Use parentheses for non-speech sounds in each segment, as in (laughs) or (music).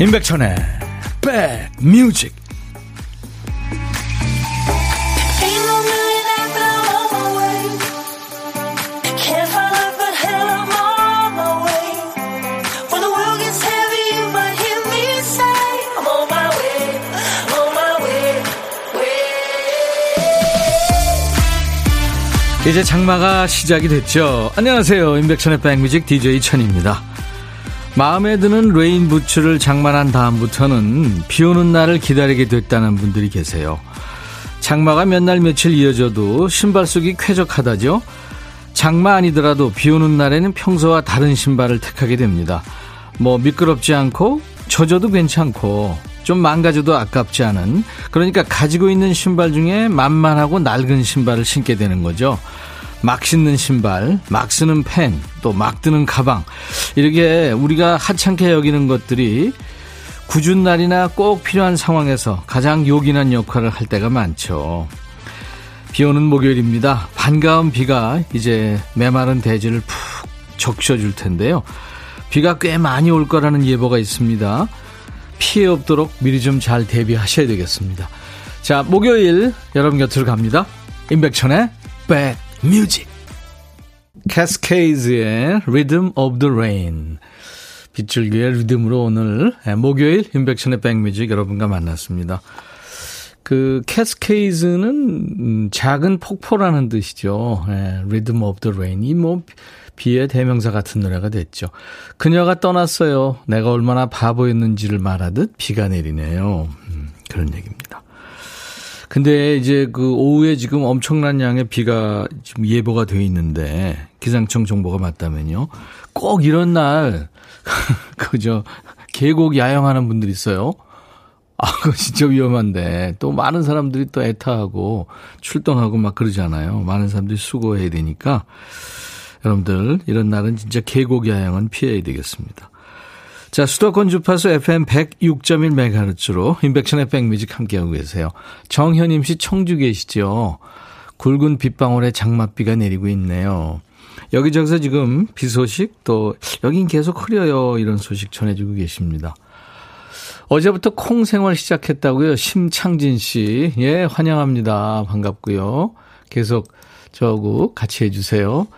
임백천의 백뮤직 이제 장마가 시작이 됐죠. 안녕하세요. 임백천의 백뮤직 DJ 천입니다. 마음에 드는 레인 부츠를 장만한 다음부터는 비 오는 날을 기다리게 됐다는 분들이 계세요. 장마가 몇 날 며칠 이어져도 신발 속이 쾌적하다죠? 장마 아니더라도 비 오는 날에는 평소와 다른 신발을 택하게 됩니다. 뭐 미끄럽지 않고 젖어도 괜찮고 좀 망가져도 아깝지 않은 그러니까 가지고 있는 신발 중에 만만하고 낡은 신발을 신게 되는 거죠. 막 신는 신발, 막 쓰는 펜, 또 막 드는 가방. 이렇게 우리가 하찮게 여기는 것들이 굳은 날이나 꼭 필요한 상황에서 가장 요긴한 역할을 할 때가 많죠. 비 오는 목요일입니다. 반가운 비가 이제 메마른 대지를 푹 적셔줄 텐데요. 비가 꽤 많이 올 거라는 예보가 있습니다. 피해 없도록 미리 좀 잘 대비하셔야 되겠습니다. 자, 목요일 여러분 곁으로 갑니다. 임백천의 백 뮤직 캐스케이즈의 Rhythm of the Rain 빗줄기의 리듬으로 오늘 예, 목요일 임백천의 백뮤직 여러분과 만났습니다. 그 캐스케이즈는 음, 작은 폭포라는 뜻이죠. 예, Rhythm of the Rain 이 뭐 비의 대명사 같은 노래가 됐죠. 그녀가 떠났어요. 내가 얼마나 바보였는지를 말하듯 비가 내리네요. 음, 그런 얘기입니다. 근데 이제 그 오후에 지금 엄청난 양의 비가 지금 예보가 돼 있는데 기상청 정보가 맞다면요. 꼭 이런 날 (laughs) 그저 계곡 야영하는 분들 있어요. 아, 그거 진짜 위험한데 또 많은 사람들이 또 애타하고 출동하고 막 그러잖아요. 많은 사람들이 수고해야 되니까 여러분들 이런 날은 진짜 계곡 야영은 피해야 되겠습니다. 자, 수도권 주파수 FM 106.1MHz로 인백션의 백뮤직 함께하고 계세요. 정현임 씨 청주 계시죠? 굵은 빗방울에 장맛비가 내리고 있네요. 여기저기서 지금 비 소식 또 여긴 계속 흐려요 이런 소식 전해주고 계십니다. 어제부터 콩 생활 시작했다고요. 심창진 씨. 예, 환영합니다. 반갑고요. 계속 저하고 같이 해주세요.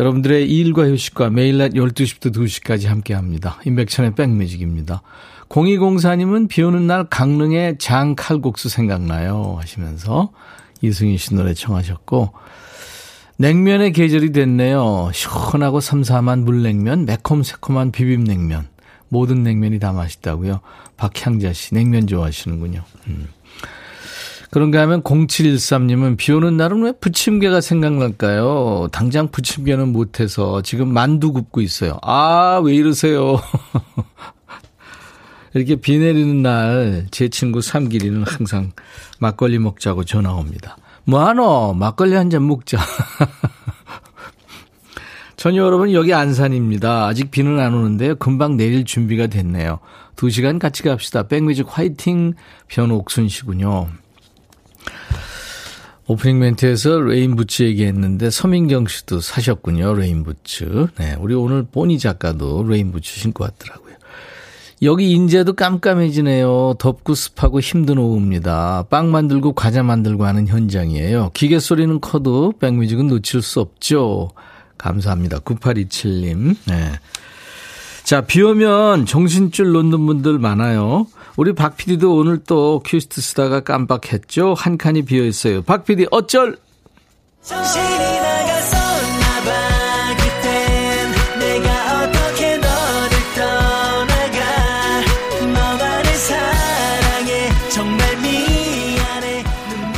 여러분들의 일과 휴식과 매일 낮 12시부터 2시까지 함께 합니다. 인백천의 백뮤직입니다. 0204님은 비 오는 날 강릉의 장 칼국수 생각나요. 하시면서 이승희 씨 노래 청하셨고, 냉면의 계절이 됐네요. 시원하고 삼삼한 물냉면, 매콤새콤한 비빔냉면. 모든 냉면이 다 맛있다고요. 박향자 씨, 냉면 좋아하시는군요. 음. 그런가 하면 0713님은 비 오는 날은 왜 부침개가 생각날까요? 당장 부침개는 못해서 지금 만두 굽고 있어요. 아, 왜 이러세요? (laughs) 이렇게 비 내리는 날 제 친구 삼길이는 항상 막걸리 먹자고 전화 옵니다. 뭐하노? 막걸리 한 잔 먹자. (laughs) 전혀 여러분 여기 안산입니다. 아직 비는 안 오는데요. 금방 내릴 준비가 됐네요. 두 시간 같이 갑시다. 백뮤직 화이팅 변옥순 씨군요. 오프닝 멘트에서 레인부츠 얘기했는데 서민경 씨도 사셨군요. 레인부츠. 네, 우리 오늘 보니 작가도 레인부츠 신고 왔더라고요. 여기 인제도 깜깜해지네요. 덥고 습하고 힘든 오후입니다. 빵 만들고 과자 만들고 하는 현장이에요. 기계 소리는 커도 백뮤직은 놓칠 수 없죠. 감사합니다. 9827님. 네. 자, 비 오면 정신줄 놓는 분들 많아요. 우리 박 PD도 오늘 또 큐시트 쓰다가 깜빡했죠. 한 칸이 비어 있어요. 박 PD 어쩔?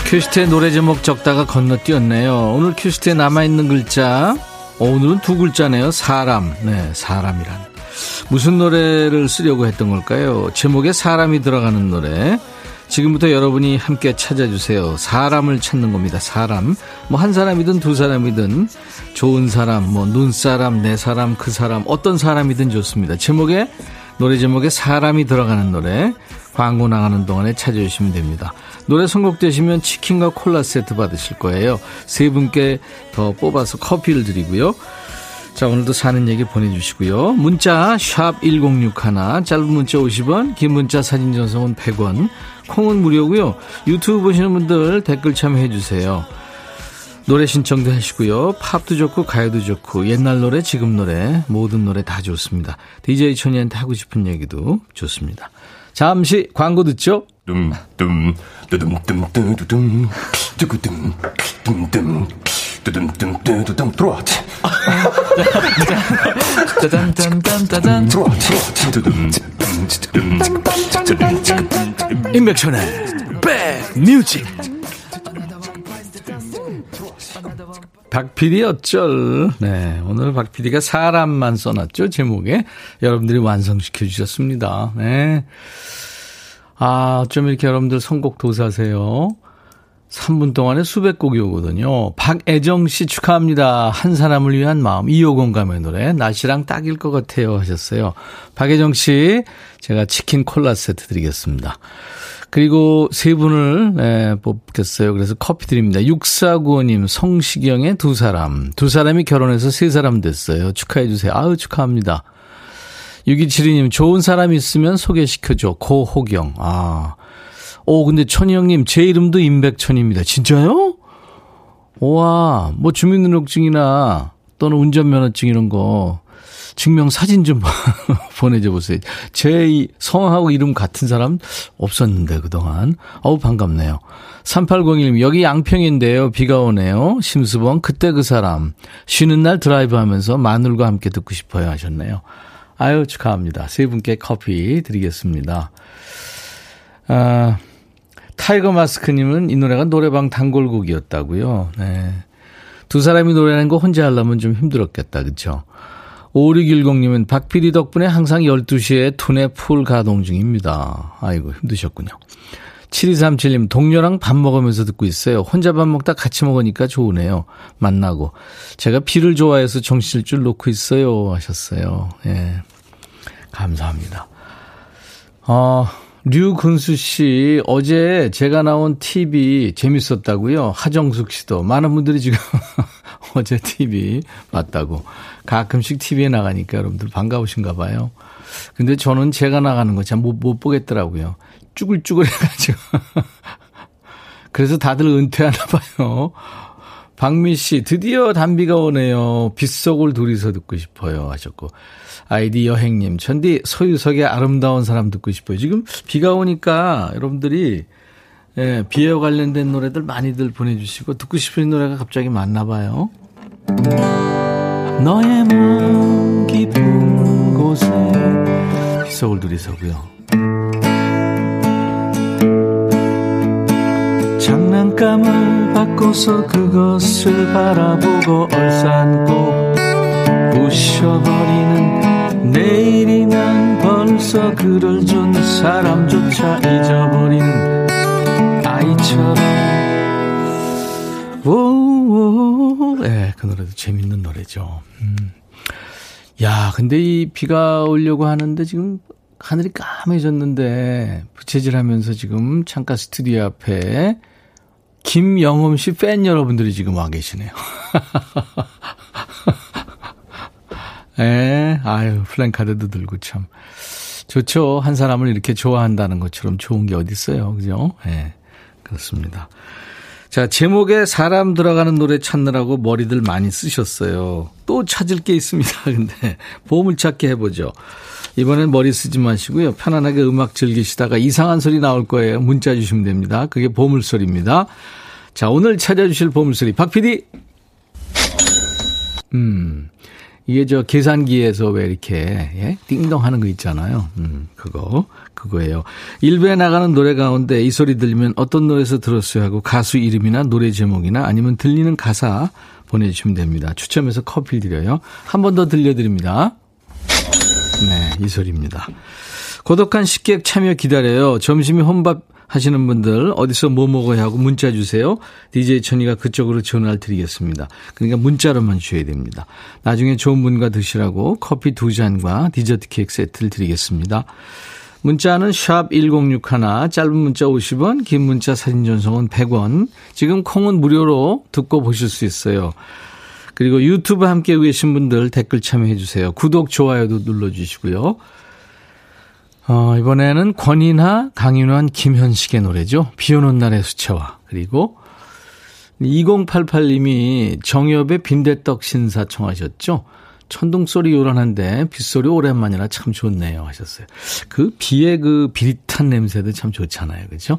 큐시트에 노래 제목 적다가 건너뛰었네요. 오늘 큐시트에 남아있는 글자, 어, 오늘은 두 글자네요. 사람. 네, 사람이란. 무슨 노래를 쓰려고 했던 걸까요? 제목에 사람이 들어가는 노래. 지금부터 여러분이 함께 찾아주세요. 사람을 찾는 겁니다. 사람. 뭐 한 사람이든 두 사람이든 좋은 사람, 뭐 눈사람, 내 사람, 그 사람, 어떤 사람이든 좋습니다. 제목에 노래 제목에 사람이 들어가는 노래 광고 나가는 동안에 찾아주시면 됩니다. 노래 선곡되시면 치킨과 콜라 세트 받으실 거예요. 세 분께 더 뽑아서 커피를 드리고요. 자, 오늘도 사는 얘기 보내주시고요. 문자, 샵 1061, 짧은 문자 50원, 긴 문자 사진 전송은 100원, 콩은 무료고요 유튜브 보시는 분들 댓글 참여해 주세요. 노래 신청도 하시고요. 팝도 좋고, 가요도 좋고, 옛날 노래, 지금 노래, 모든 노래 다 좋습니다. DJ 천이한테 하고 싶은 얘기도 좋습니다. 잠시 광고 듣죠? 둠둠 뚜둠 뚜두둠 뚜구둠 둠둠 뚜둠뚜두둠 들어와 짜잔짠짠짠짠 들어와 임백천의 백뮤직 박PD 어쩔. 네. 오늘 박PD가 사람만 써놨죠. 제목에. 여러분들이 완성시켜 주셨습니다. 네. 아, 좀 이렇게 여러분들 선곡 도사세요. 3분 동안에 수백 곡이 오거든요. 박애정 씨 축하합니다. 한 사람을 위한 마음. 이호공감의 노래. 날씨랑 딱일 것 같아요. 하셨어요. 박애정 씨, 제가 치킨 콜라 세트 드리겠습니다. 그리고 세 분을 네, 뽑겠어요. 그래서 커피 드립니다. 6495님, 성시경의 두 사람. 두 사람이 결혼해서 세 사람 됐어요. 축하해 주세요. 아유, 축하합니다. 6272님, 좋은 사람 있으면 소개시켜줘. 고호경. 아. 오, 근데 천희 형님, 제 이름도 임백천입니다. 진짜요? 우와, 뭐 주민등록증이나 또는 운전면허증 이런 거 증명 사진 좀 (laughs) 보내줘 보세요. 제 성하고 이름 같은 사람 없었는데 그동안. 어우 반갑네요. 3801님 여기 양평인데요. 비가 오네요. 심수봉 그때 그 사람 쉬는 날 드라이브 하면서 마눌과 함께 듣고 싶어요 하셨네요. 아유 축하합니다. 세 분께 커피 드리겠습니다. 아, 타이거 마스크님은 이 노래가 노래방 단골곡이었다고요. 네. 두 사람이 노래하는 거 혼자 하려면 좀 힘들었겠다. 그렇죠? 5610님은 박PD 덕분에 항상 12시에 두뇌 풀 가동 중입니다. 아이고, 힘드셨군요. 7237님, 동료랑 밥 먹으면서 듣고 있어요. 혼자 밥 먹다 같이 먹으니까 좋으네요. 만나고. 제가 비를 좋아해서 정신을 줄 놓고 있어요. 하셨어요. 예. 감사합니다. 어, 류근수 씨, 어제 제가 나온 TV 재밌었다고요? 하정숙 씨도. 많은 분들이 지금 (laughs) 어제 TV 봤다고. 가끔씩 TV에 나가니까 여러분들 반가우신가 봐요. 근데 저는 제가 나가는 거참 못, 못 보겠더라고요. 쭈글쭈글 해가지고. (laughs) 그래서 다들 은퇴하나 봐요. 박미 씨, 드디어 단비가 오네요. 빗속을 둘이서 듣고 싶어요. 하셨고. 아이디 여행님, 천디 소유석의 아름다운 사람 듣고 싶어요. 지금 비가 오니까 여러분들이 예, 비에 관련된 노래들 많이들 보내주시고 듣고 싶은 노래가 갑자기 많나 봐요. 너의 마음 깊은 곳에 빗속을 들이서고요. 장난감을 바꿔서 그것을 바라보고 얼싸안고 부셔버리는 내일이면 벌써 그를 준 사람조차 잊어버리는 아이처럼 오오 네, 그 노래도 재밌는 노래죠. 음. 야, 근데 이 비가 오려고 하는데 지금 하늘이 까매졌는데 부채질하면서 지금 창가 스튜디오 앞에 김영음 씨 팬 여러분들이 지금 와 계시네요. (laughs) 예, 아유, 플랜카드도 들고 참. 좋죠. 한 사람을 이렇게 좋아한다는 것처럼 좋은 게 어디 있어요. 그죠? 예, 그렇습니다. 자, 제목에 사람 들어가는 노래 찾느라고 머리들 많이 쓰셨어요. 또 찾을 게 있습니다. (laughs) 근데 보물찾기 해보죠. 이번엔 머리 쓰지 마시고요. 편안하게 음악 즐기시다가 이상한 소리 나올 거예요. 문자 주시면 됩니다. 그게 보물소리입니다. 자, 오늘 찾아주실 보물소리. 박 PD! 음, 이게 저 계산기에서 왜 이렇게 예? 띵동 하는 거 있잖아요. 음, 그거 그거예요. 일부에 나가는 노래 가운데 이 소리 들리면 어떤 노래에서 들었어요 하고 가수 이름이나 노래 제목이나 아니면 들리는 가사 보내주시면 됩니다. 추첨해서 커피 드려요. 한 번 더 들려드립니다. 네, 이 소리입니다. 고독한 식객 참여 기다려요. 점심이 혼밥 하시는 분들 어디서 뭐 먹어야 하고 문자 주세요. DJ 천이가 그쪽으로 전화를 드리겠습니다. 그러니까 문자로만 주셔야 됩니다. 나중에 좋은 분과 드시라고 커피 두 잔과 디저트 케이크 세트를 드리겠습니다. 문자는 샵 1061, 짧은 문자 50원, 긴 문자 사진 전송은 100원. 지금 콩은 무료로 듣고 보실 수 있어요. 그리고 유튜브 함께 계신 분들 댓글 참여해 주세요. 구독, 좋아요도 눌러 주시고요. 어, 이번에는 권인하, 강윤환, 김현식의 노래죠. 비 오는 날의 수채화. 그리고 2088님이 정엽의 빈대떡 신사 청하셨죠. 천둥소리 요란한데 빗소리 오랜만이라 참 좋네요 하셨어요. 그 비의 그 비릿한 냄새도 참 좋잖아요. 그렇죠?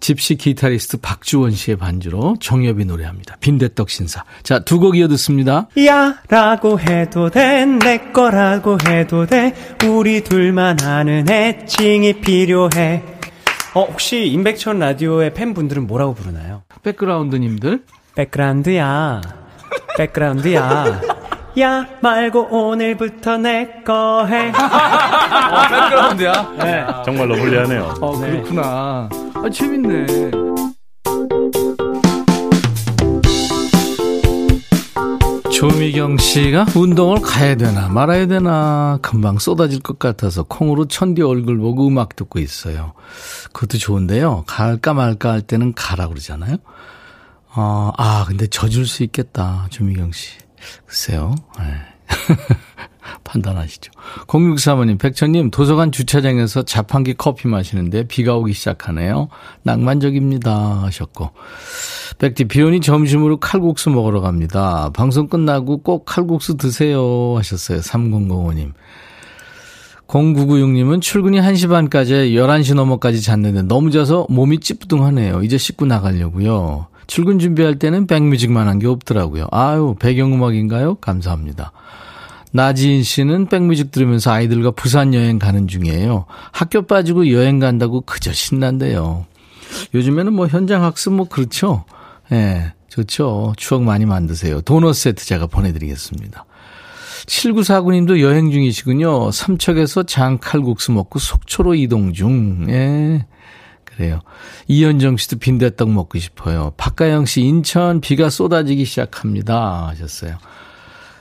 집시 기타리스트 박주원 씨의 반주로 정엽이 노래합니다. 빈대떡 신사. 자, 두 곡 이어 듣습니다. 야 라고 해도 돼, 내 거라고 해도 돼, 우리 둘만 아는 애칭이 필요해. 어, 혹시 임백천 라디오의 팬분들은 뭐라고 부르나요? 백그라운드님들? 백그라운드야. 백그라운드야. 야 말고 오늘부터 내 거 해. 어, 백그라운드야? 네. 정말로 불리하네요. 어, 그렇구나. 아, 재밌네. 조미경 씨가 운동을 가야 되나 말아야 되나 금방 쏟아질 것 같아서 콩으로 천디 얼굴 보고 음악 듣고 있어요. 그것도 좋은데요. 갈까 말까 할 때는 가라 그러잖아요. 어, 아, 근데 져줄 수 있겠다. 조미경 씨. 글쎄요. 네. (laughs) 판단하시죠. 06사모님, 백천님, 도서관 주차장에서 자판기 커피 마시는데 비가 오기 시작하네요. 낭만적입니다. 하셨고. 백디, 비 오니 점심으로 칼국수 먹으러 갑니다. 방송 끝나고 꼭 칼국수 드세요. 하셨어요. 3005님. 0996님은 출근이 1시 반까지 11시 넘어까지 잤는데 너무 자서 몸이 찌뿌둥하네요. 이제 씻고 나가려고요. 출근 준비할 때는 백뮤직만 한 게 없더라고요. 아유, 배경음악인가요? 감사합니다. 나지인 씨는 백뮤직 들으면서 아이들과 부산 여행 가는 중이에요. 학교 빠지고 여행 간다고 그저 신난대요. 요즘에는 뭐 현장 학습 뭐 그렇죠. 예, 네, 좋죠. 추억 많이 만드세요. 도넛 세트 제가 보내드리겠습니다. 7949님도 여행 중이시군요. 삼척에서 장칼국수 먹고 속초로 이동 중. 예. 그래요. 이현정 씨도 빈대떡 먹고 싶어요. 박가영 씨, 인천 비가 쏟아지기 시작합니다. 하셨어요.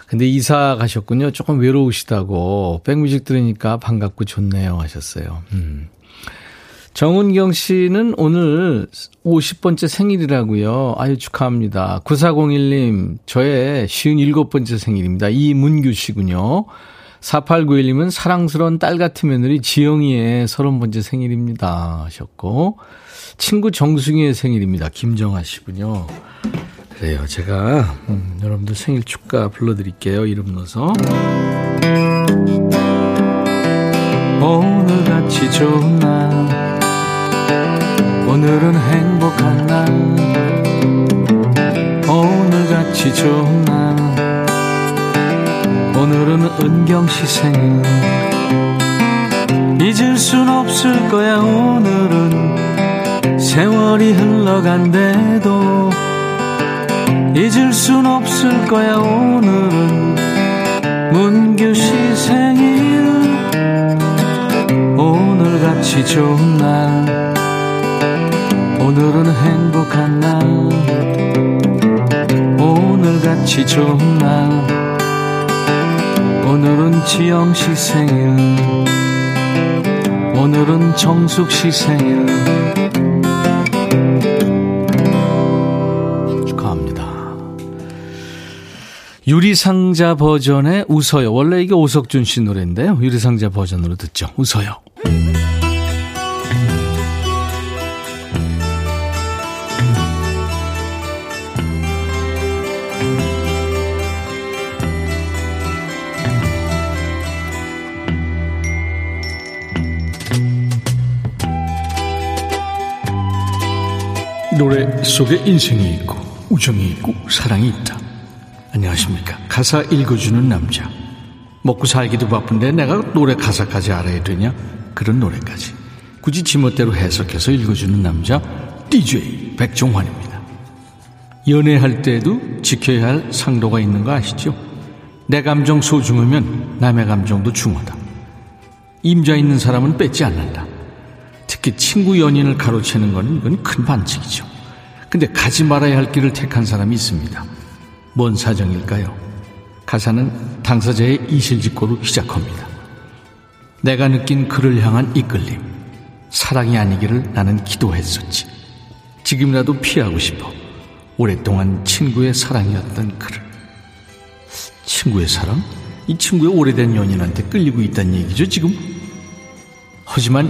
근데 이사 가셨군요. 조금 외로우시다고. 백뮤직 들으니까 반갑고 좋네요. 하셨어요. 음. 정은경 씨는 오늘 50번째 생일이라고요. 아유, 축하합니다. 9401님, 저의 57번째 생일입니다. 이문규 씨군요. 4891님은 사랑스러운 딸 같은 며느리 지영이의 30번째 생일입니다. 하셨고, 친구 정승희의 생일입니다. 김정아 씨군요. 그래요. 제가, 음, 여러분들 생일 축가 불러드릴게요. 이름 넣어서. 오늘같이 좋은 날, 오늘은 행복한 날, 오늘같이 좋은 날, 오늘은 은경 씨 생일 잊을 순 없을 거야 오늘은 세월이 흘러간대도 잊을 순 없을 거야 오늘은. 문규 씨 생일. 오늘같이 좋은 날. 오늘은 행복한 날. 오늘같이 좋은 날. 오늘은 지영 씨 생일. 오늘은 정숙 씨 생일 유리상자 버전의 웃어요. 원래 이게 오석준 씨 노래인데요. 유리상자 버전으로 듣죠. 웃어요. 노래 속에 인생이 있고 우정이 있고 사랑이 있다. 안녕하십니까. 가사 읽어주는 남자. 먹고 살기도 바쁜데 내가 노래 가사까지 알아야 되냐? 그런 노래까지. 굳이 지멋대로 해석해서 읽어주는 남자 DJ 백종환입니다. 연애할 때도 지켜야 할 상도가 있는 거 아시죠? 내 감정 소중하면 남의 감정도 중하다. 임자 있는 사람은 뺏지 않는다. 특히 친구 연인을 가로채는 건 이건 큰 반칙이죠. 근데 가지 말아야 할 길을 택한 사람이 있습니다. 뭔 사정일까요? 가사는 당사자의 이실직고로 시작합니다. 내가 느낀 그를 향한 이끌림. 사랑이 아니기를 나는 기도했었지. 지금이라도 피하고 싶어. 오랫동안 친구의 사랑이었던 그를. 친구의 사랑? 이 친구의 오래된 연인한테 끌리고 있다는 얘기죠, 지금? 하지만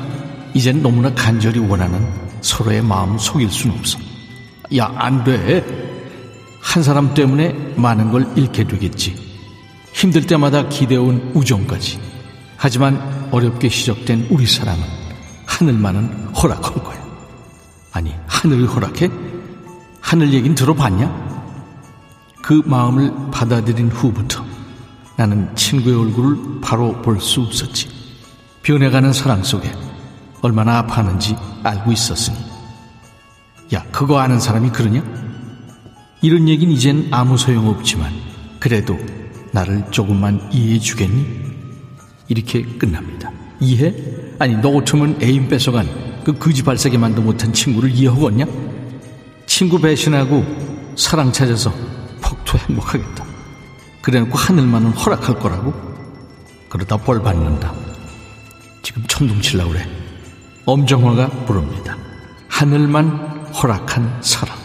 이젠 너무나 간절히 원하는 서로의 마음 속일 순 없어. 야, 안 돼. 한 사람 때문에 많은 걸 잃게 되겠지. 힘들 때마다 기대온 우정까지. 하지만 어렵게 시작된 우리 사랑은 하늘만은 허락한 거야. 아니, 하늘을 허락해? 하늘 얘긴 들어봤냐? 그 마음을 받아들인 후부터 나는 친구의 얼굴을 바로 볼 수 없었지. 변해가는 사랑 속에 얼마나 아파하는지 알고 있었으니. 야, 그거 아는 사람이 그러냐? 이런 얘긴 이젠 아무 소용없지만, 그래도 나를 조금만 이해해 주겠니? 이렇게 끝납니다. 이해? 아니, 너 같으면 애인 뺏어간 그 거지 발사게 만도 못한 친구를 이해하겠냐? 친구 배신하고 사랑 찾아서 폭투 행복하겠다. 그래놓고 하늘만은 허락할 거라고? 그러다 벌 받는다. 지금 천둥칠라 그래. 엄정화가 부릅니다. 하늘만 허락한 사랑.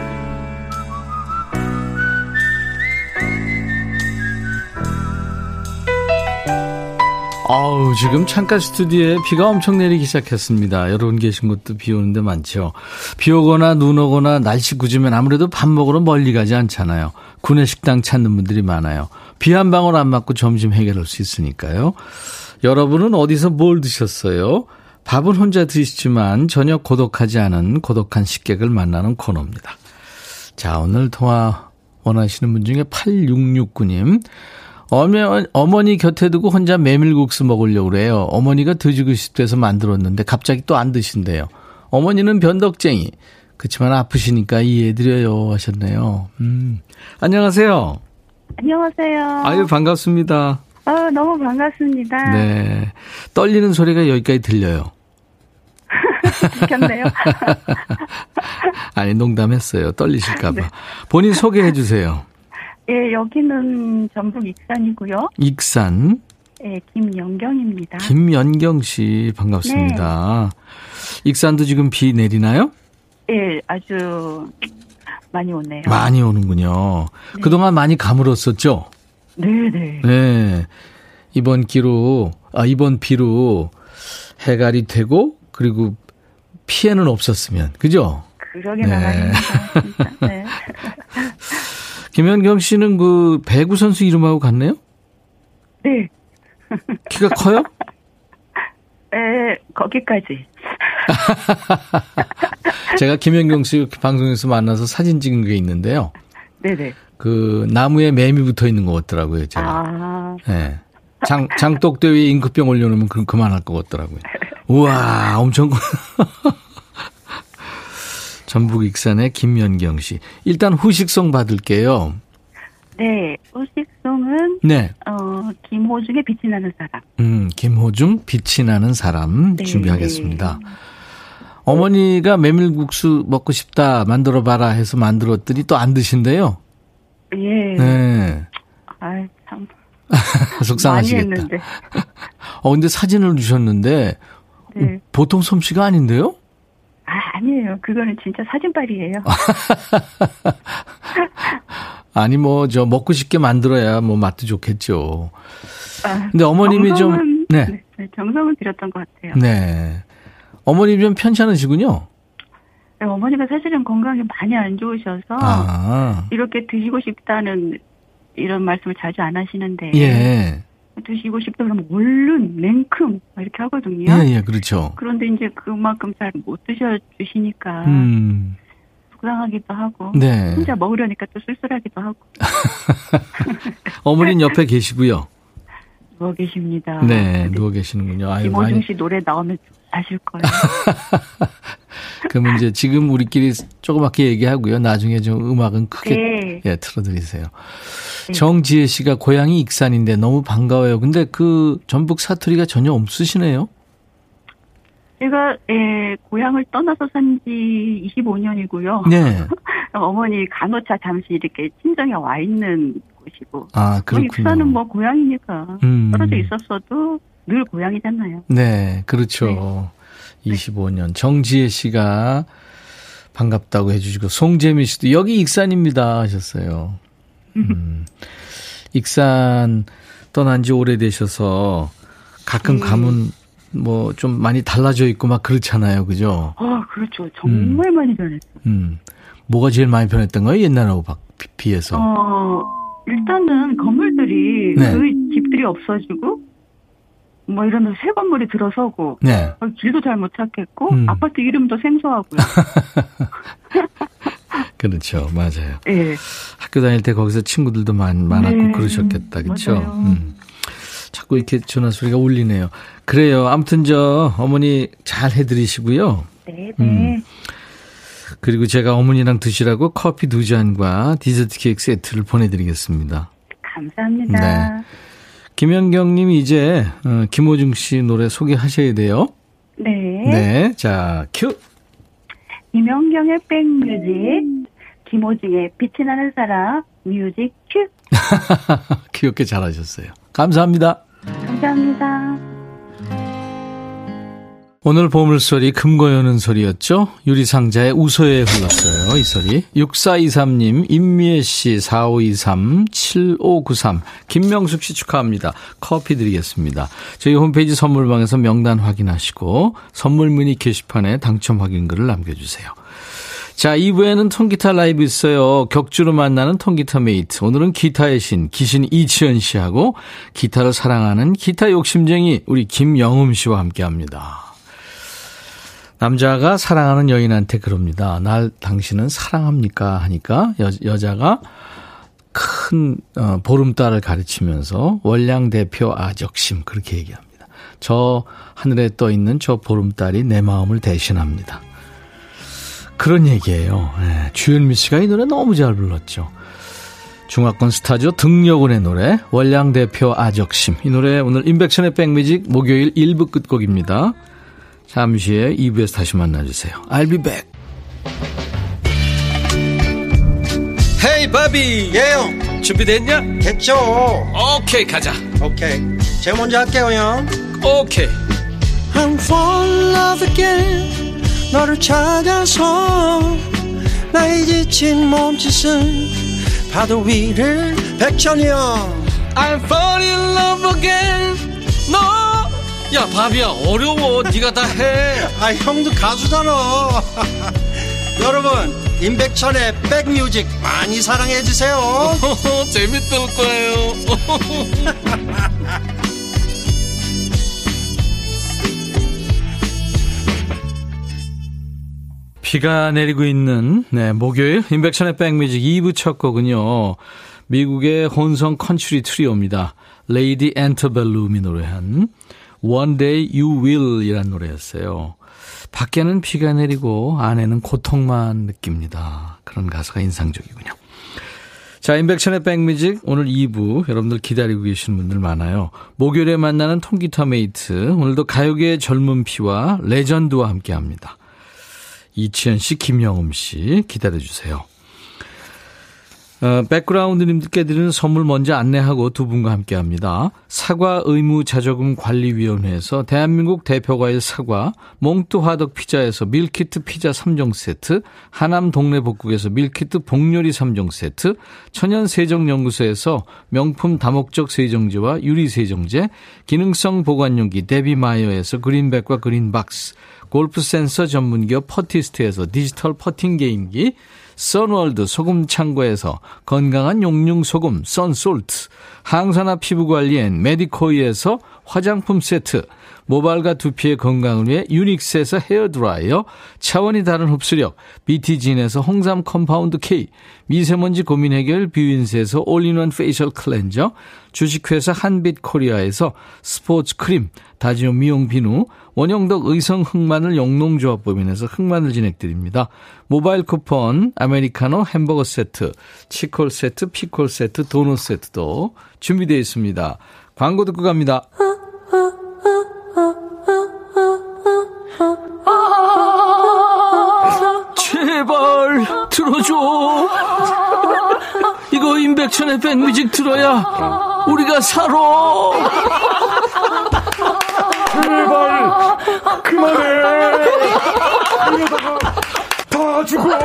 아우, 지금 창가 스튜디오에 비가 엄청 내리기 시작했습니다. 여러분 계신 곳도 비 오는데 많죠. 비 오거나 눈 오거나 날씨 굳으면 아무래도 밥 먹으러 멀리 가지 않잖아요. 구내 식당 찾는 분들이 많아요. 비 한 방울 안 맞고 점심 해결할 수 있으니까요. 여러분은 어디서 뭘 드셨어요? 밥은 혼자 드시지만 전혀 고독하지 않은 고독한 식객을 만나는 코너입니다. 자, 오늘 통화 원하시는 분 중에 8669님. 어머, 어머니 곁에 두고 혼자 메밀국수 먹으려고 그래요. 어머니가 드시고 싶대서 만들었는데 갑자기 또 안 드신대요. 어머니는 변덕쟁이. 그렇지만 아프시니까 이해해드려요 하셨네요. 음. 안녕하세요. 안녕하세요. 아유, 반갑습니다. 어, 너무 반갑습니다. 네. 떨리는 소리가 여기까지 들려요. (laughs) 좋겠네요. (laughs) 아니, 농담했어요. 떨리실까봐. 네. 본인 소개해 주세요. 예, 여기는 전북 익산이고요. 익산. 예, 김영경입니다. 김연경 씨, 반갑습니다. 익산도 지금 비 내리나요? 예, 아주 많이 오네요. 많이 오는군요. 그동안 많이 가물었었죠? 네 네. 네. 이번 기로, 아, 이번 비로 해갈이 되고, 그리고 피해는 없었으면, 그죠? 그러게 네. 나가입니다. 진짜. (laughs) 네. 김연경 씨는 그 배구 선수 이름하고 같네요? 네. 키가 커요? 예, (laughs) 거기까지. (laughs) 제가 김연경 씨 방송에서 만나서 사진 찍은 게 있는데요. 네네. 그 나무에 매미 붙어 있는 것 같더라고요, 제가. 아, 예. 장, 장독대 위에 잉크병 올려놓으면 그, 그만할 것 같더라고요. 우와, 엄청. (laughs) 전북 익산의 김연경 씨. 일단 후식성 받을게요. 네. 우식송은, 네. 어, 김호중의 빛이 나는 사람. 음, 김호중, 빛이 나는 사람 네. 준비하겠습니다. 어머니가 메밀국수 먹고 싶다, 만들어 봐라 해서 만들었더니 또 안 드신대요. 예. 네. 아 참. (laughs) 속상하시겠다. 많이 했는데. 어, 근데 사진을 주셨는데, 네. 보통 솜씨가 아닌데요? 아, 아니에요. 그거는 진짜 사진빨이에요. (laughs) 아니, 뭐, 저, 먹고 싶게 만들어야 뭐 맛도 좋겠죠. 아, 근데 어머님이 좀, 정성은, 네. 네, 정성은 들였던 것 같아요. 네. 어머님 좀 편찮으시군요. 네, 어머니가 사실은 건강이 많이 안 좋으셔서 아, 이렇게 드시고 싶다는 이런 말씀을 자주 안 하시는데 예. 드시고 싶다 그러면 얼른 냉큼 막 이렇게 하거든요. 예, 예, 그렇죠. 그런데 이제 그만큼 잘 못 드셔 주시니까 음, 속상하기도 하고 네. 혼자 먹으려니까 또 쓸쓸하기도 하고 (laughs) 어머님 옆에 계시고요. 누워 계십니다. 네, 누워 계시는군요. 아유, 김호중 많이. 씨 노래 나오면 아실 거예요. (laughs) 그러면 이제 지금 우리끼리 조그맣게 얘기하고요. 나중에 좀 음악은 크게, 네. 예, 틀어드리세요. 네. 정지혜 씨가 고향이 익산인데 너무 반가워요. 근데 그 전북 사투리가 전혀 없으시네요. 제가 예, 고향을 떠나서 산 지 25년이고요. 네. (laughs) 어머니 간호차 잠시 이렇게 친정에 와 있는 곳이고. 아, 뭐 그렇군요. 익산은 뭐 고향이니까 음. 떨어져 있었어도 늘 고향이잖아요. 네, 그렇죠. 25년. 정지혜 씨가 반갑다고 해주시고, 송재민 씨도 여기 익산입니다 하셨어요. 음, 익산 떠난 지 오래되셔서 가끔 네. 가면 뭐 좀 많이 달라져 있고 막 그렇잖아요. 그죠? 아, 그렇죠. 정말 많이 변했어요. 음. 뭐가 제일 많이 변했던 거예요? 옛날하고 바- 비- 비해서. 어, 일단은 건물들이 네. 그 집들이 없어지고 뭐 이러면서 새 건물이 들어서고 네. 어, 길도 잘 못 찾겠고 음. 아파트 이름도 생소하고요. (laughs) 그렇죠. 맞아요. 예. 학교 다닐 때 거기서 친구들도 많, 많았고 네, 그러셨겠다. 그렇죠? 음. 자꾸 이렇게 전화 소리가 울리네요. 그래요. 아무튼 저 어머니 잘 해드리시고요. 네, 네. 음. 그리고 제가 어머니랑 드시라고 커피 두 잔과 디저트 케이크 세트를 보내드리겠습니다. 감사합니다. 네. 김현경님이 이제 어, 김호중 씨 노래 소개하셔야 돼요. 네. 네. 자, 큐. 이명경의 백뮤직, 김호중의 빛이 나는 사람, music cue. (laughs) 귀엽게 잘하셨어요. 감사합니다. 감사합니다. 오늘 보물소리 금고 여는 소리였죠. 유리상자의 웃어에 흘렀어요. 이 소리. 6423님, 임미애 씨, 4523, 7593, 김명숙 씨 축하합니다. 커피 드리겠습니다. 저희 홈페이지 선물방에서 명단 확인하시고 선물 문의 게시판에 당첨 확인글을 남겨주세요. 자, 2부에는 통기타 라이브 있어요. 격주로 만나는 통기타 메이트. 오늘은 기타의 신, 기신 이치현 씨하고 기타를 사랑하는 기타 욕심쟁이 우리 김영음 씨와 함께 합니다. 남자가 사랑하는 여인한테 그럽니다. 날 당신은 사랑합니까? 하니까 여, 여자가 큰 어, 보름달을 가르치면서 월량 대표 아적심 그렇게 얘기합니다. 저 하늘에 떠 있는 저 보름달이 내 마음을 대신합니다. 그런 얘기예요. 예, 주현미 씨가 이 노래 너무 잘 불렀죠. 중화권 스타죠. 등려군의 노래 월량 대표 아적심 이 노래 오늘 인백션의 백뮤직 목요일 1부 끝곡입니다. 잠시 후에 2부에서 다시 만나주세요. I'll be back. 헤이 바비 예영. 준비됐냐? 됐죠. 오케이 가자. 오케이. 제가 먼저 할게요 형. 오케이. I'm fall in love again. 너를 찾아서 나의 지친 몸짓은 파도 위를 백천이 형. I'm fall 야 바비야 어려워 네가 다 해 아 형도 가수잖아 (laughs) 여러분 임백천의 백뮤직 많이 사랑해 주세요 (laughs) 재밌을 거예요 (laughs) 비가 내리고 있는 네, 목요일 임백천의 백뮤직 2부 첫 곡은요. 미국의 혼성 컨츄리 트리오입니다. Lady Antebellum이 노래한 One Day You Will 이란 노래였어요. 밖에는 비가 내리고 안에는 고통만 느낍니다. 그런 가사가 인상적이군요. 자, 임백천의 백뮤직 오늘 2부 여러분들 기다리고 계시는 분들 많아요. 목요일에 만나는 통기타 mate 오늘도 가요계의 젊은 피와 레전드와 함께합니다. 이치현 씨, 김영흠 씨 기다려주세요. 어, 백그라운드님들께 드리는 선물 먼저 안내하고 두 분과 함께 합니다. 사과 의무 자조금 관리위원회에서 대한민국 대표과일 사과, 몽뚜 화덕 피자에서 밀키트 피자 3종 세트, 하남 동네 복국에서 밀키트 복요리 3종 세트, 천연 세정연구소에서 명품 다목적 세정제와 유리 세정제, 기능성 보관용기 데비마이어에서 그린백과 그린박스, 골프 센서 전문기업 퍼티스트에서 디지털 퍼팅 게임기, 선월드 소금 창고에서 건강한 용융 소금 썬솔트, 항산화 피부 관리엔 메디코이에서 화장품 세트, 모발과 두피의 건강을 위해 유닉스에서 헤어 드라이어, 차원이 다른 흡수력, BT진에서 홍삼 compound K, 미세먼지 고민 해결 뷰인스에서 all-in-one facial cleanser, 주식회사 한빛 코리아에서 스포츠 크림, 다지오 미용 비누, 원형덕 의성 흑마늘 영농조합 법인에서 흑마늘 진액 드립니다. 모바일 쿠폰, 아메리카노 햄버거 세트, 치콜 세트, 피콜 세트, 도넛 세트도 준비되어 있습니다. 광고 듣고 갑니다. 제발 들어줘. 이거 임백천의 백뮤직 들어야 우리가 살아. 제발 그만해. 이러다가 다 죽어.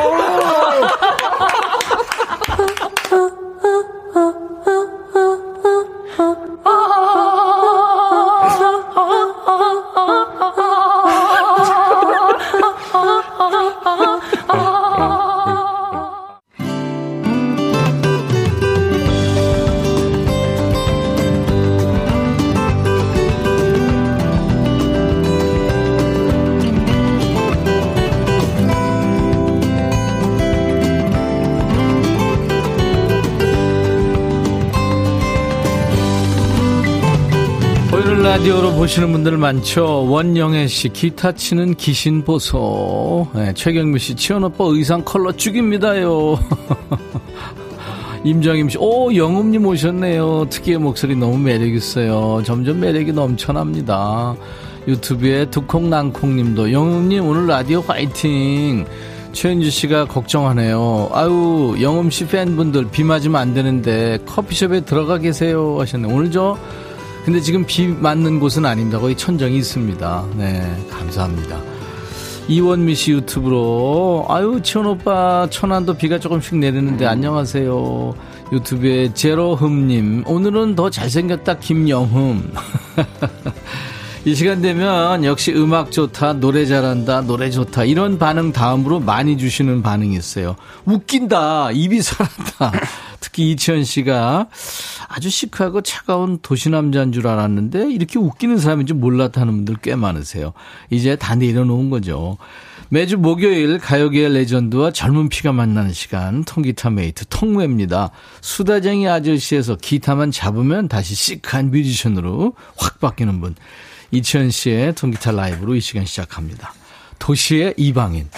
보시는 분들 많죠. 원영애 씨 기타 치는 귀신 보소. 네, 최경미 씨 치원 오빠 의상 컬러 죽입니다요. (laughs) 임정임 씨, 오 영음님 오셨네요. 특유의 목소리 너무 매력 있어요. 점점 매력이 넘쳐납니다. 유튜브에 두콩난콩님도 영음님 오늘 라디오 화이팅. 최은주 씨가 걱정하네요. 아유 영음 씨 팬분들 비 맞으면 안 되는데 커피숍에 들어가 계세요 하셨네. 오늘 저 근데 지금 비 맞는 곳은 아닙니다. 거의 천정이 있습니다. 네, 감사합니다. 이원미 씨 유튜브로 아유 치원 오빠 천안도 비가 조금씩 내리는데 안녕하세요. 유튜브에 제로흠님 오늘은 더 잘생겼다 김영흠. (laughs) 이 시간 되면 역시 음악 좋다, 노래 잘한다, 노래 좋다 이런 반응 다음으로 많이 주시는 반응이 있어요. 웃긴다, 입이 살았다. 특히 이치현 씨가 아주 시크하고 차가운 도시남자인 줄 알았는데 이렇게 웃기는 사람인 줄 몰랐다는 분들 꽤 많으세요. 이제 다 내려놓은 거죠. 매주 목요일 가요계의 레전드와 젊은 피가 만나는 시간 통기타 mate 통메입니다. 수다쟁이 아저씨에서 기타만 잡으면 다시 시크한 뮤지션으로 확 바뀌는 분. 이치현 씨의 통기타 라이브로 이 시간 시작합니다. 도시의 이방인.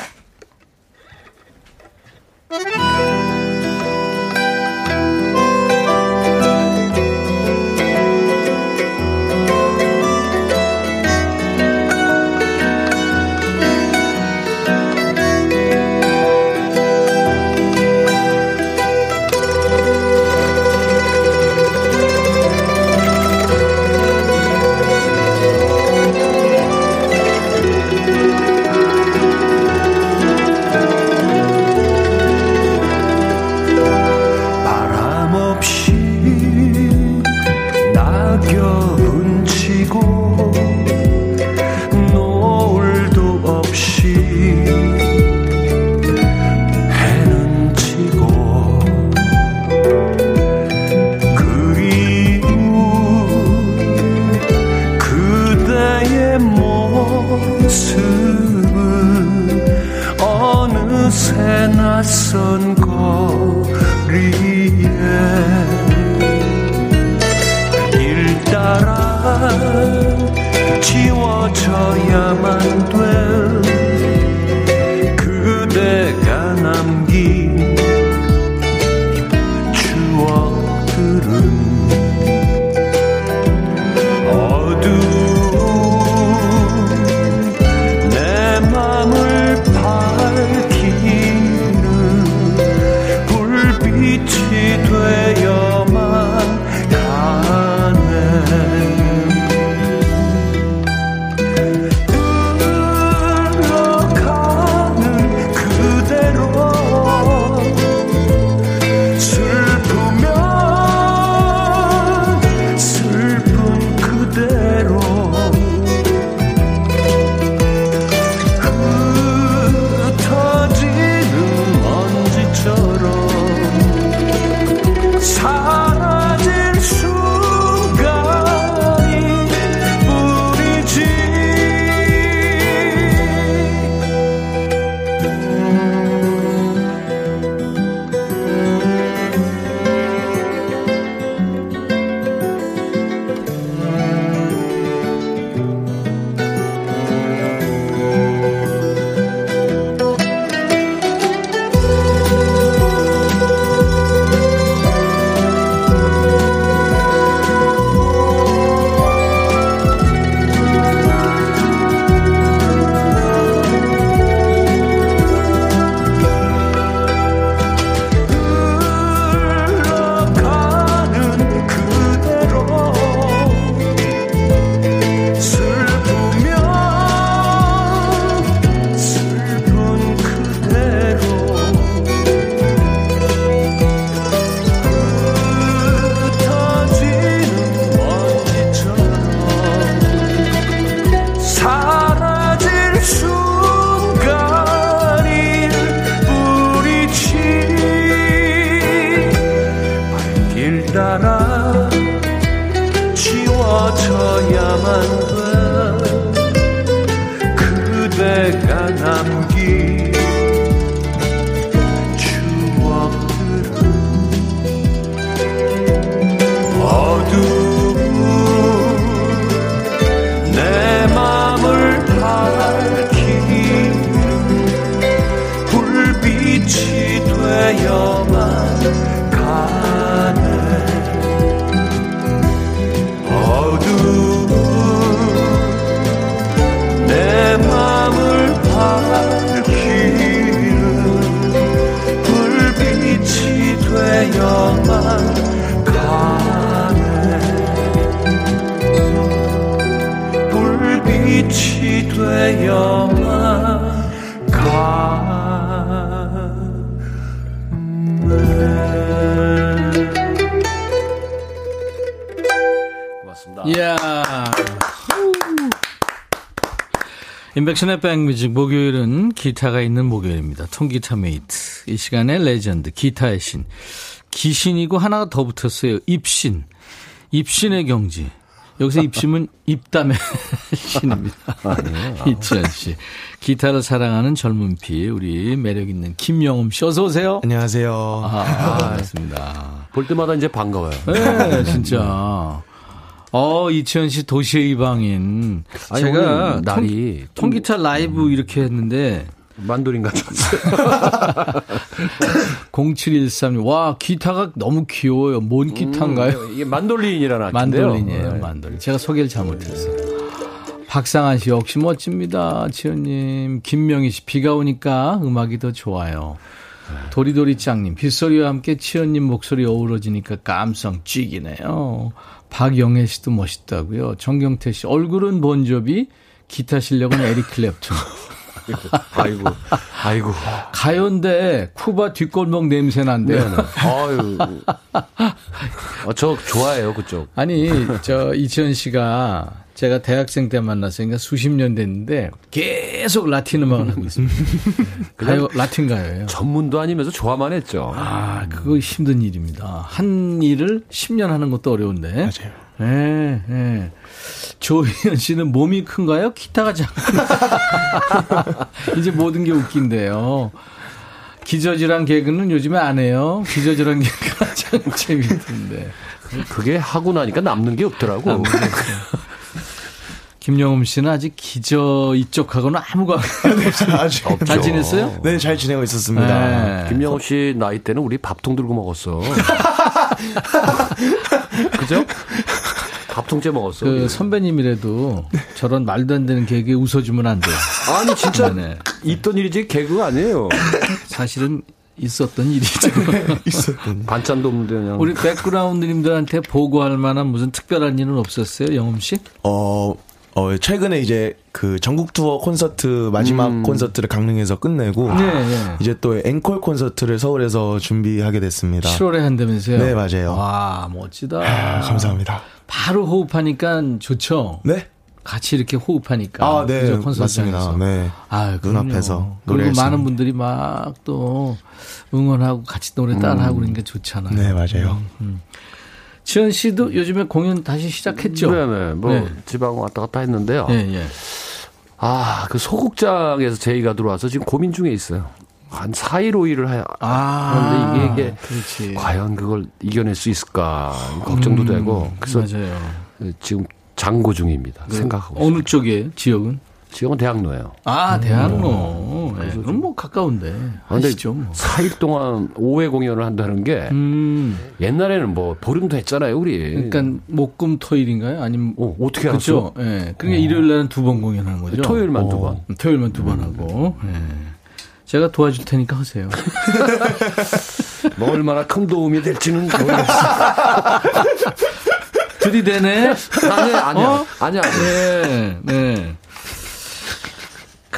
되어만 가네 고맙습니다. 이야. 임백천의 백뮤직 목요일은 기타가 있는 목요일입니다. 통기타 mate. 이 시간에 레전드 기타의 신. 기신이고 하나가 더 붙었어요. 입신. 입신의 경지. 여기서 입심은 입담의 (laughs) 신입니다. (laughs) 이치현 씨. 기타를 사랑하는 젊은 피, 우리 매력 있는 김영음 씨. 어서 오세요. 안녕하세요. 아, 반갑습니다. 볼 때마다 이제 반가워요. 네, 진짜. 어, 이치현 씨 도시의 이방인. 아니, 제가 날이 통, 기타 라이브 이렇게 했는데 만도린 같았어요. (laughs) 0713님, 와, 기타가 너무 귀여워요. 뭔 기타인가요? 이게 만돌린이라는 악기인데요. 만돌린이에요, 네. 만돌린. 제가 소개를 잘못했어요. 박상한 씨 역시 멋집니다. 지현님. 김명희 씨, 비가 오니까 음악이 더 좋아요. 도리도리 짱님, 빗소리와 함께 치현님 목소리 어우러지니까 감성 쥐기네요. 박영애 씨도 멋있다고요. 정경태 씨, 얼굴은 본조비, 기타 실력은 에릭 클랩튼. (laughs) 아이고, 아이고. 가요인데 쿠바 뒷골목 냄새 난대요. 네네. 아유. 어, 저 좋아해요, 그쪽. 아니, 저 이치현 씨가 제가 대학생 때 만났으니까 수십 년 됐는데 계속 라틴 음악을 하고 있습니다. 가요, 라틴 가요예요. 전문도 아니면서 좋아만 했죠. 아, 그거 힘든 일입니다. 한 일을 10년 하는 것도 어려운데. 맞아요. 예, 예. 조희연 씨는 몸이 큰가요? 기타가 작은가요? (laughs) 이제 모든 게 웃긴데요. 기저질환 개그는 요즘에 안 해요. 기저질환 개그가 (laughs) 참 재밌던데. 그게 하고 나니까 남는 게 없더라고. 김영음 씨는 아직 기저 이쪽하고는 아무 관계 없어요. (laughs) 아직 잘 지냈어요? 네, 잘 지내고 있었습니다. 네. 김영호 씨 나이 때는 우리 밥통 들고 먹었어. 그죠? (laughs) 밥 통째 먹었어. 그. 선배님이라도 저런 말도 안 되는 개그에 웃어주면 안 돼요. 아니, 진짜 네. 있던 일이지 개그가 아니에요. 사실은 있었던 일이죠. (laughs) (laughs) 있었던. 반찬도 없는데 그냥. 우리 백그라운드님들한테 보고할 만한 무슨 특별한 일은 없었어요, 영음 씨? 어, 어, 최근에 이제 그 전국 투어 콘서트 마지막 음. 콘서트를 강릉에서 끝내고 네, 네. 이제 또 앵콜 콘서트를 서울에서 준비하게 됐습니다. 7월에 한다면서요? 네, 맞아요. 와, 멋지다. 아, 감사합니다. 바로 호흡하니까 좋죠? 네? 같이 이렇게 호흡하니까. 아, 네, 그죠? 콘서트장에서. 맞습니다. 네. 아, 그럼요. 눈앞에서 그리고 많은. 분들이 막 또 응원하고 같이 노래 따라하고 그러니까 좋잖아요. 네, 맞아요. 지현 씨도 요즘에 공연 다시 시작했죠? 네네. 뭐 네. 지방 왔다 갔다 했는데요. 예, 예. 아, 그 소극장에서 제의가 들어와서 지금 고민 중에 있어요. 한 4일, 5일을 하, 아, 하는데 이게, 이게 그렇지. 과연 그걸 이겨낼 수 있을까 걱정도 되고 그래서 맞아요. 지금 장고 중입니다. 생각하고 그 어느 쪽에 지역은? 지역은 대학로예요. 아, 대학로. 네, 그럼 뭐 가까운데. 아, 하시죠. 뭐. 4일 동안 5회 공연을 한다는 게 음, 옛날에는 뭐 보름도 했잖아요, 우리. 그러니까 목금 토일인가요? 아니면 어, 어떻게 그렇죠. 알았어? 예. 그러니까 일요일 날은 두 번 공연하는 거죠. 토요일만 두 번. 음, 토요일만 두번 하고. 예. 제가 도와줄 테니까 하세요. (laughs) 뭐 얼마나 큰 도움이 될지는 모르겠어요. (laughs) 들이대네. 아니야, 아니야. 어? 아니야. 네, 네.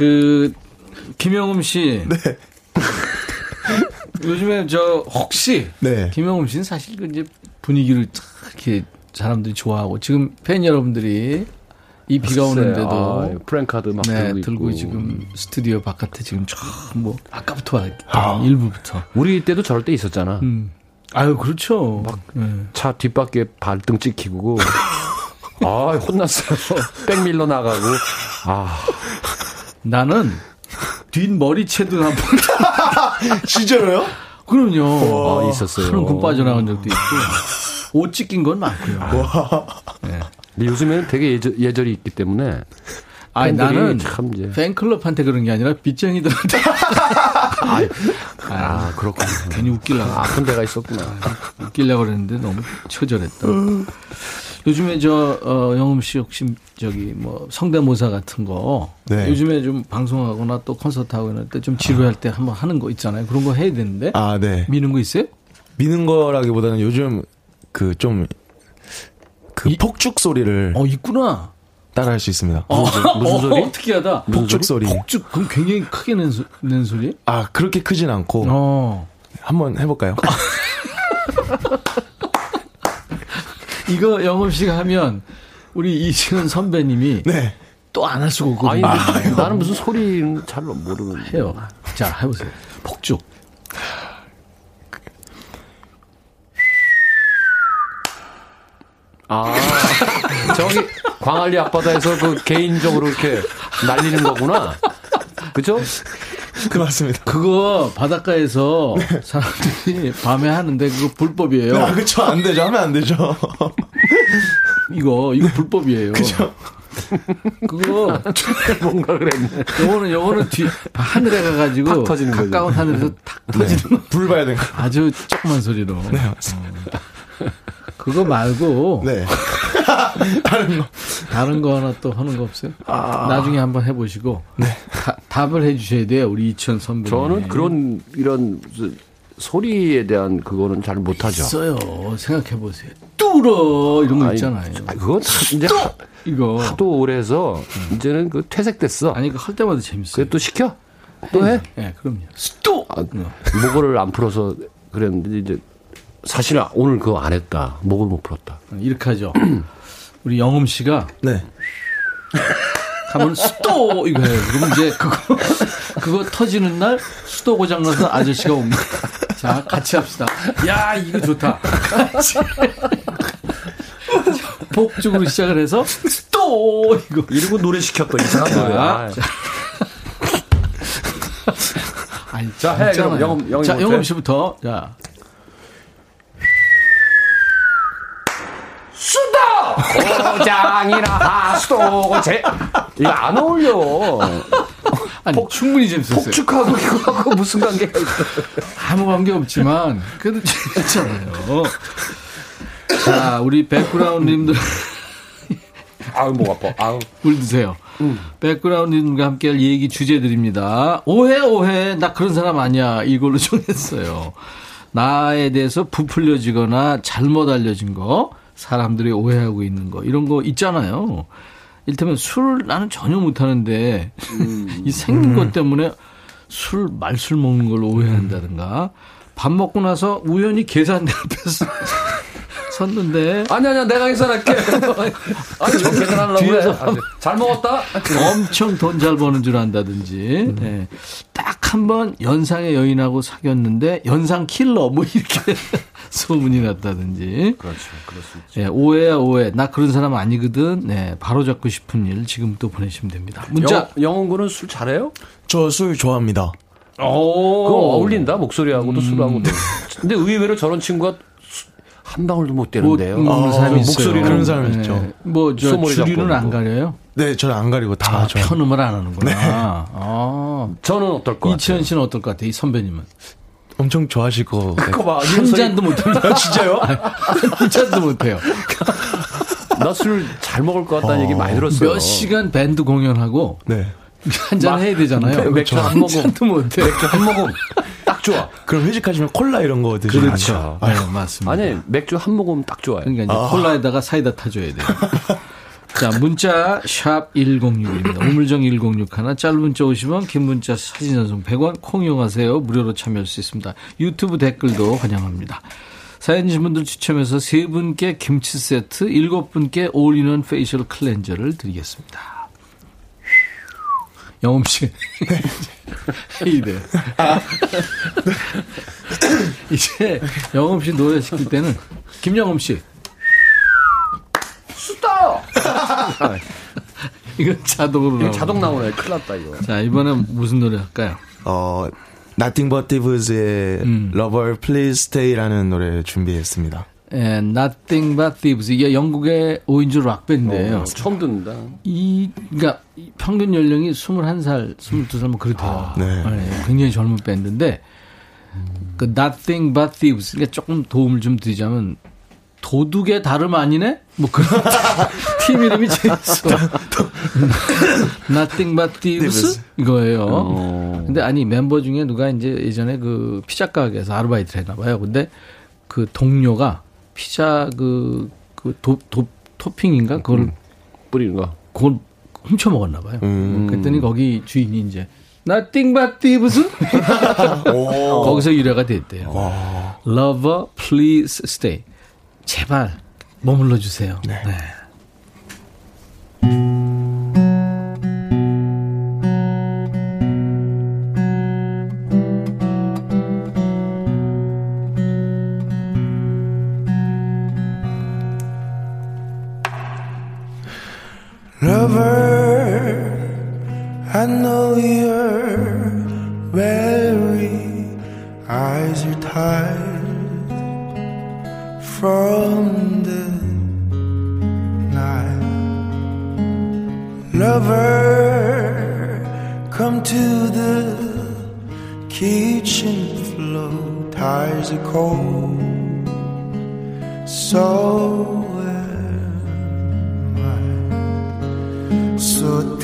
그 김영음 씨. 네. (laughs) 요즘에 저 혹시 네. 김영음 씨는 사실 그 이제 분위기를 탁 이렇게 사람들이 좋아하고 지금 팬 여러분들이 이 비가 오는데도 아, 프랭카드 막 네, 들고, 들고 있고. 지금 스튜디오 바깥에 지금 쫙뭐 아까부터 왔- 일부부터. 우리 때도 저럴 때 있었잖아. 음. 아유 그렇죠. 네. 차 뒷바퀴에 발등 찍히고. (laughs) 아, 혼났어요. (laughs) 백밀러 나가고. 아, 나는 뒷머리채도 나쁜 (laughs) 진짜로요? 그럼요. 아, 있었어요. 하는 군 빠져나간 적도 있고 (laughs) 옷 찢긴 건 많고요. 근데 요즘에는 되게 예절, 예절이 있기 때문에. 아니 나는 참 이제. 팬클럽한테 그런 게 아니라 빚쟁이들한테 (laughs) 아, 그렇군요. 괜히 웃기려고 아픈 데가 있었구나. 웃기려고 그랬는데 너무 처절했다. 요즘에 저 어, 영음 씨 혹시 저기 뭐 성대모사 같은 거 네. 요즘에 좀 방송하거나 또 콘서트 하고 이럴 때좀 지루할 때 한번 하는 거 있잖아요. 그런 거 해야 되는데 아, 네. 미는 거 있어요? 미는 거라기보다는 요즘 그 좀그 이- 폭죽 소리를 어 있구나. 따라 할 수 있습니다. 어, 무슨 소리? 어, 특이하다. 폭죽 소리. 폭죽 그럼 굉장히 크게 낸, 소, 낸 소리? 아, 그렇게 크진 않고 어. 한번 해볼까요? (laughs) 이거 영업 씨가 하면 우리 이시은 선배님이 네. 또 안 할 수가 없거든요. 근데 나는 무슨 소리는 잘 모르는. 해요. 자, 해보세요. 폭죽. 아, 저기 광안리 앞바다에서 그 개인적으로 이렇게 날리는 거구나. 그죠? (laughs) 그 맞습니다. 그거 바닷가에서 사람들이 밤에 하는데 그거 불법이에요. 아, 그쵸. 안 되죠. 하면 안 되죠. (laughs) 이거 이거 불법이에요. 그죠. 그거 (laughs) 뭔가 그랬네. 요거는 요거는 뒤 하늘에 가가지고 탁 터지는 거죠. 가까운 하늘에서 탁 터지는 거. 불 봐야 되는 거. 아주 조그만 소리로. 네, 맞습니다. 그거 말고 네. (laughs) 다른 거. 다른 거 하나 또 하는 거 없어요? 나중에 한번 해보시고 다- 답을 해주셔야 돼요. 우리 이천 선배님. 저는 그런 이런 소리에 대한 그거는 잘 못하죠. 있어요. 생각해 보세요. 뚫어 이런 거 아니, 있잖아요. 아, 그건 다 이제 하- 이거 하도 오래 해서 이제는 그 퇴색됐어. 아니 그할 때마다 재밌어요. 그래 또 시켜? 또 해? 예, 그럼요. 또 아, 목을 안 풀어서 그랬는데 이제 사실 오늘 그거 안 했다. 목을 못 풀었다. 이렇게 하죠. (clears throat) 우리 영음 씨가 네. (laughs) 가면 수도 이거 해요. 그러면 이제 (laughs) 그거 그거 터지는 날 수도 고장 나서 아저씨가 옵니다. 자 같이 합시다. 야 이거 좋다. 같이. (laughs) 복죽으로 시작을 해서 수도 이거 이러고 노래 시켰다 이상한 자, 노래야. 아니, 자, 해. 그럼 영음, 영음이 자 해. 씨부터 자 고장이나 하수도 고제 이거 안 어울려. 아니 충분히 재밌었어요. 폭죽하고 이거하고 무슨 관계가 있어? 아무 관계 없지만 그래도 재밌잖아요. 자 우리 백그라운드님들 아우 목 아파. 아우. 물 드세요. 백그라운드님과 함께할 얘기 주제들입니다. 오해 오해 나 그런 사람 아니야 이걸로 (laughs) 정했어요. 나에 대해서 부풀려지거나 잘못 알려진 거 사람들이 오해하고 있는 거. 이런 거 있잖아요. 일테면 술 나는 전혀 못하는데 (laughs) 이 생긴 것 때문에 술 말술 먹는 걸 오해한다든가. 밥 먹고 나서 우연히 계산대 앞에서 섰는데 아니 아니야 내가 계산할게. (laughs) 아니 저 계산하려고 뒤에서 해. 아, 잘 먹었다. 엄청 돈 잘 버는 줄 안다든지 예. 딱한 번 연상의 여인하고 사귀었는데 연상 킬러 뭐 이렇게 (laughs) 소문이 났다든지 그렇죠. 그럴 수 있죠. 예, 오해야 오해 나 그런 사람 아니거든 네, 바로 잡고 싶은 일 지금 또 보내시면 됩니다 문자 영원 군은 술 잘해요? 저 술 좋아합니다. 오. 그거 어울린다 목소리하고도 술하고도. (laughs) 근데 의외로 저런 친구가 수- 한 방울도 못 뭐, 되는데요. 음, 아, 사람이. 목소리는 그런 사람이 있죠. 뭐저 소머리 주류는 잡고 안. 가려요? 네, 저는 안 가리고 다 아, 좋아합니다. 편음을 안 하는구나. 아. 저는 어떨 것 같아요? 이치현 씨는 어떨 것 같아요? 이 선배님은 엄청 좋아하실 거. 네. (laughs) 그거 봐. (laughs) 한 잔도 못 합니다. 진짜요? 한 잔도 못 해요. (laughs) 나 술 잘 먹을 것 같다는 얘기 많이 들었어요. 몇 시간 밴드 공연하고 네. 한잔 해야 되잖아요. 맥주 한한 모금. 잔도 못해. 맥주 한 모금 딱 좋아. 그럼 회식하시면 콜라 이런 거 드시죠? 그렇죠. 네, 맞습니다. 아니 맥주 한 모금 딱 좋아요. 그러니까 이제 콜라에다가 사이다 타줘야 돼요. (laughs) 자, 문자 샵 1061입니다. 우물정 1061 하나, 짧은 문자 50원, 긴 문자 사진 전송 100원, 콩 이용하세요. 무료로 참여할 수 있습니다. 유튜브 댓글도 환영합니다. 사연 주신 분들 추첨해서 세 분께 김치 세트, 일곱 분께 all-in-one facial cleanser를 드리겠습니다. 영흠 씨. 이래. (laughs) 이제 영흠 씨 노래 시킬 때는 김영흠 씨. 수다. (laughs) 이건 자동으로 이거 자동. 나오네. 큰일 났다 이거. 자, 이번엔 무슨 노래 할까요? 어, Nothing But Thieves의 음. Lover Please Stay라는 노래 준비했습니다. 예, Nothing But Thieves. 이게 영국의 5인조 락밴드예요 어, 처음 듣는다. 이, 그러니까 이 평균 연령이 21살, 22살 뭐 그렇대요. 네. 예, 굉장히 젊은 밴드인데 그 Nothing But Thieves. 그러니까 조금 도움을 좀 드리자면 도둑의 다름 아니네? 뭐 그런 (laughs) 팀 이름이 재밌어. Nothing But Thieves 이거예요. 근데 아니 멤버 중에 누가 이제 예전에 그 피자 가게에서 아르바이트를 했나 봐요. 근데 그 동료가 피자 그, 그 도, 도, 토핑인가? 그걸, 뿌리는 거. 그걸 훔쳐 먹었나 봐요. 음. 그랬더니 거기 주인이 이제 Nothing but thieves? (laughs) 거기서 유래가 됐대요. Lover, please stay. 제발 머물러 주세요. 네. Lover, I know you're weary, eyes are tired from the night. Lover, come to the kitchen floor, tires are cold, so So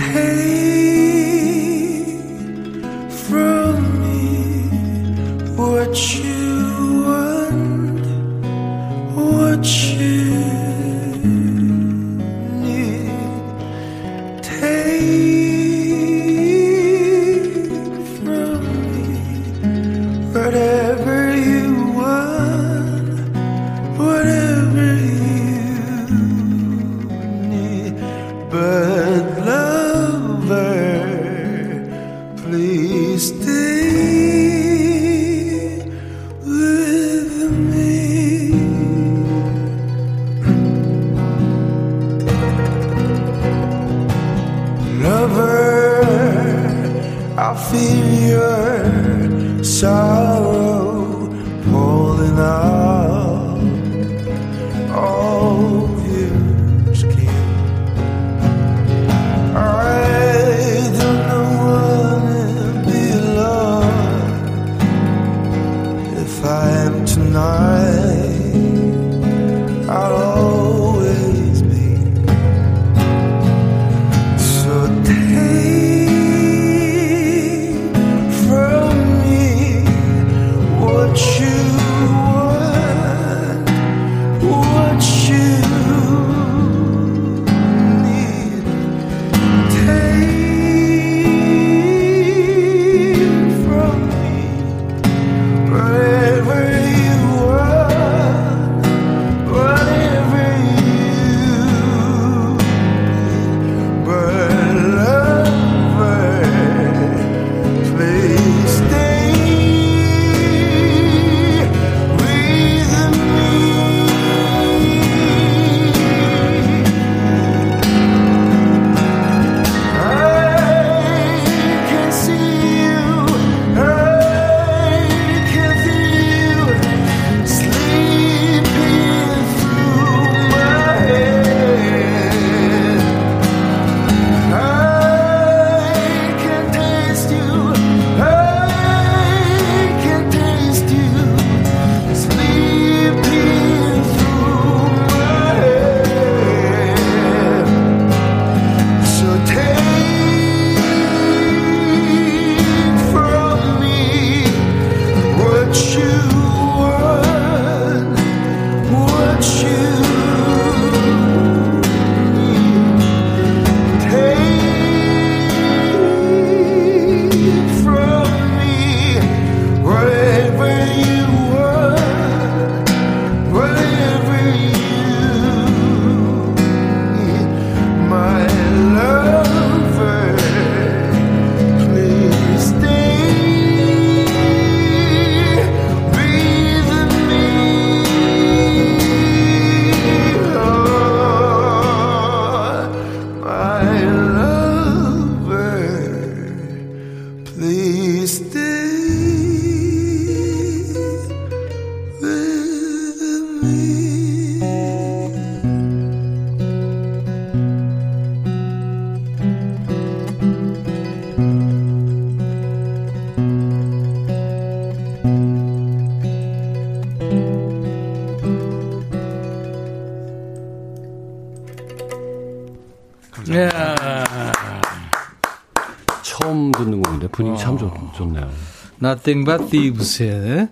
Nothing but Thieves의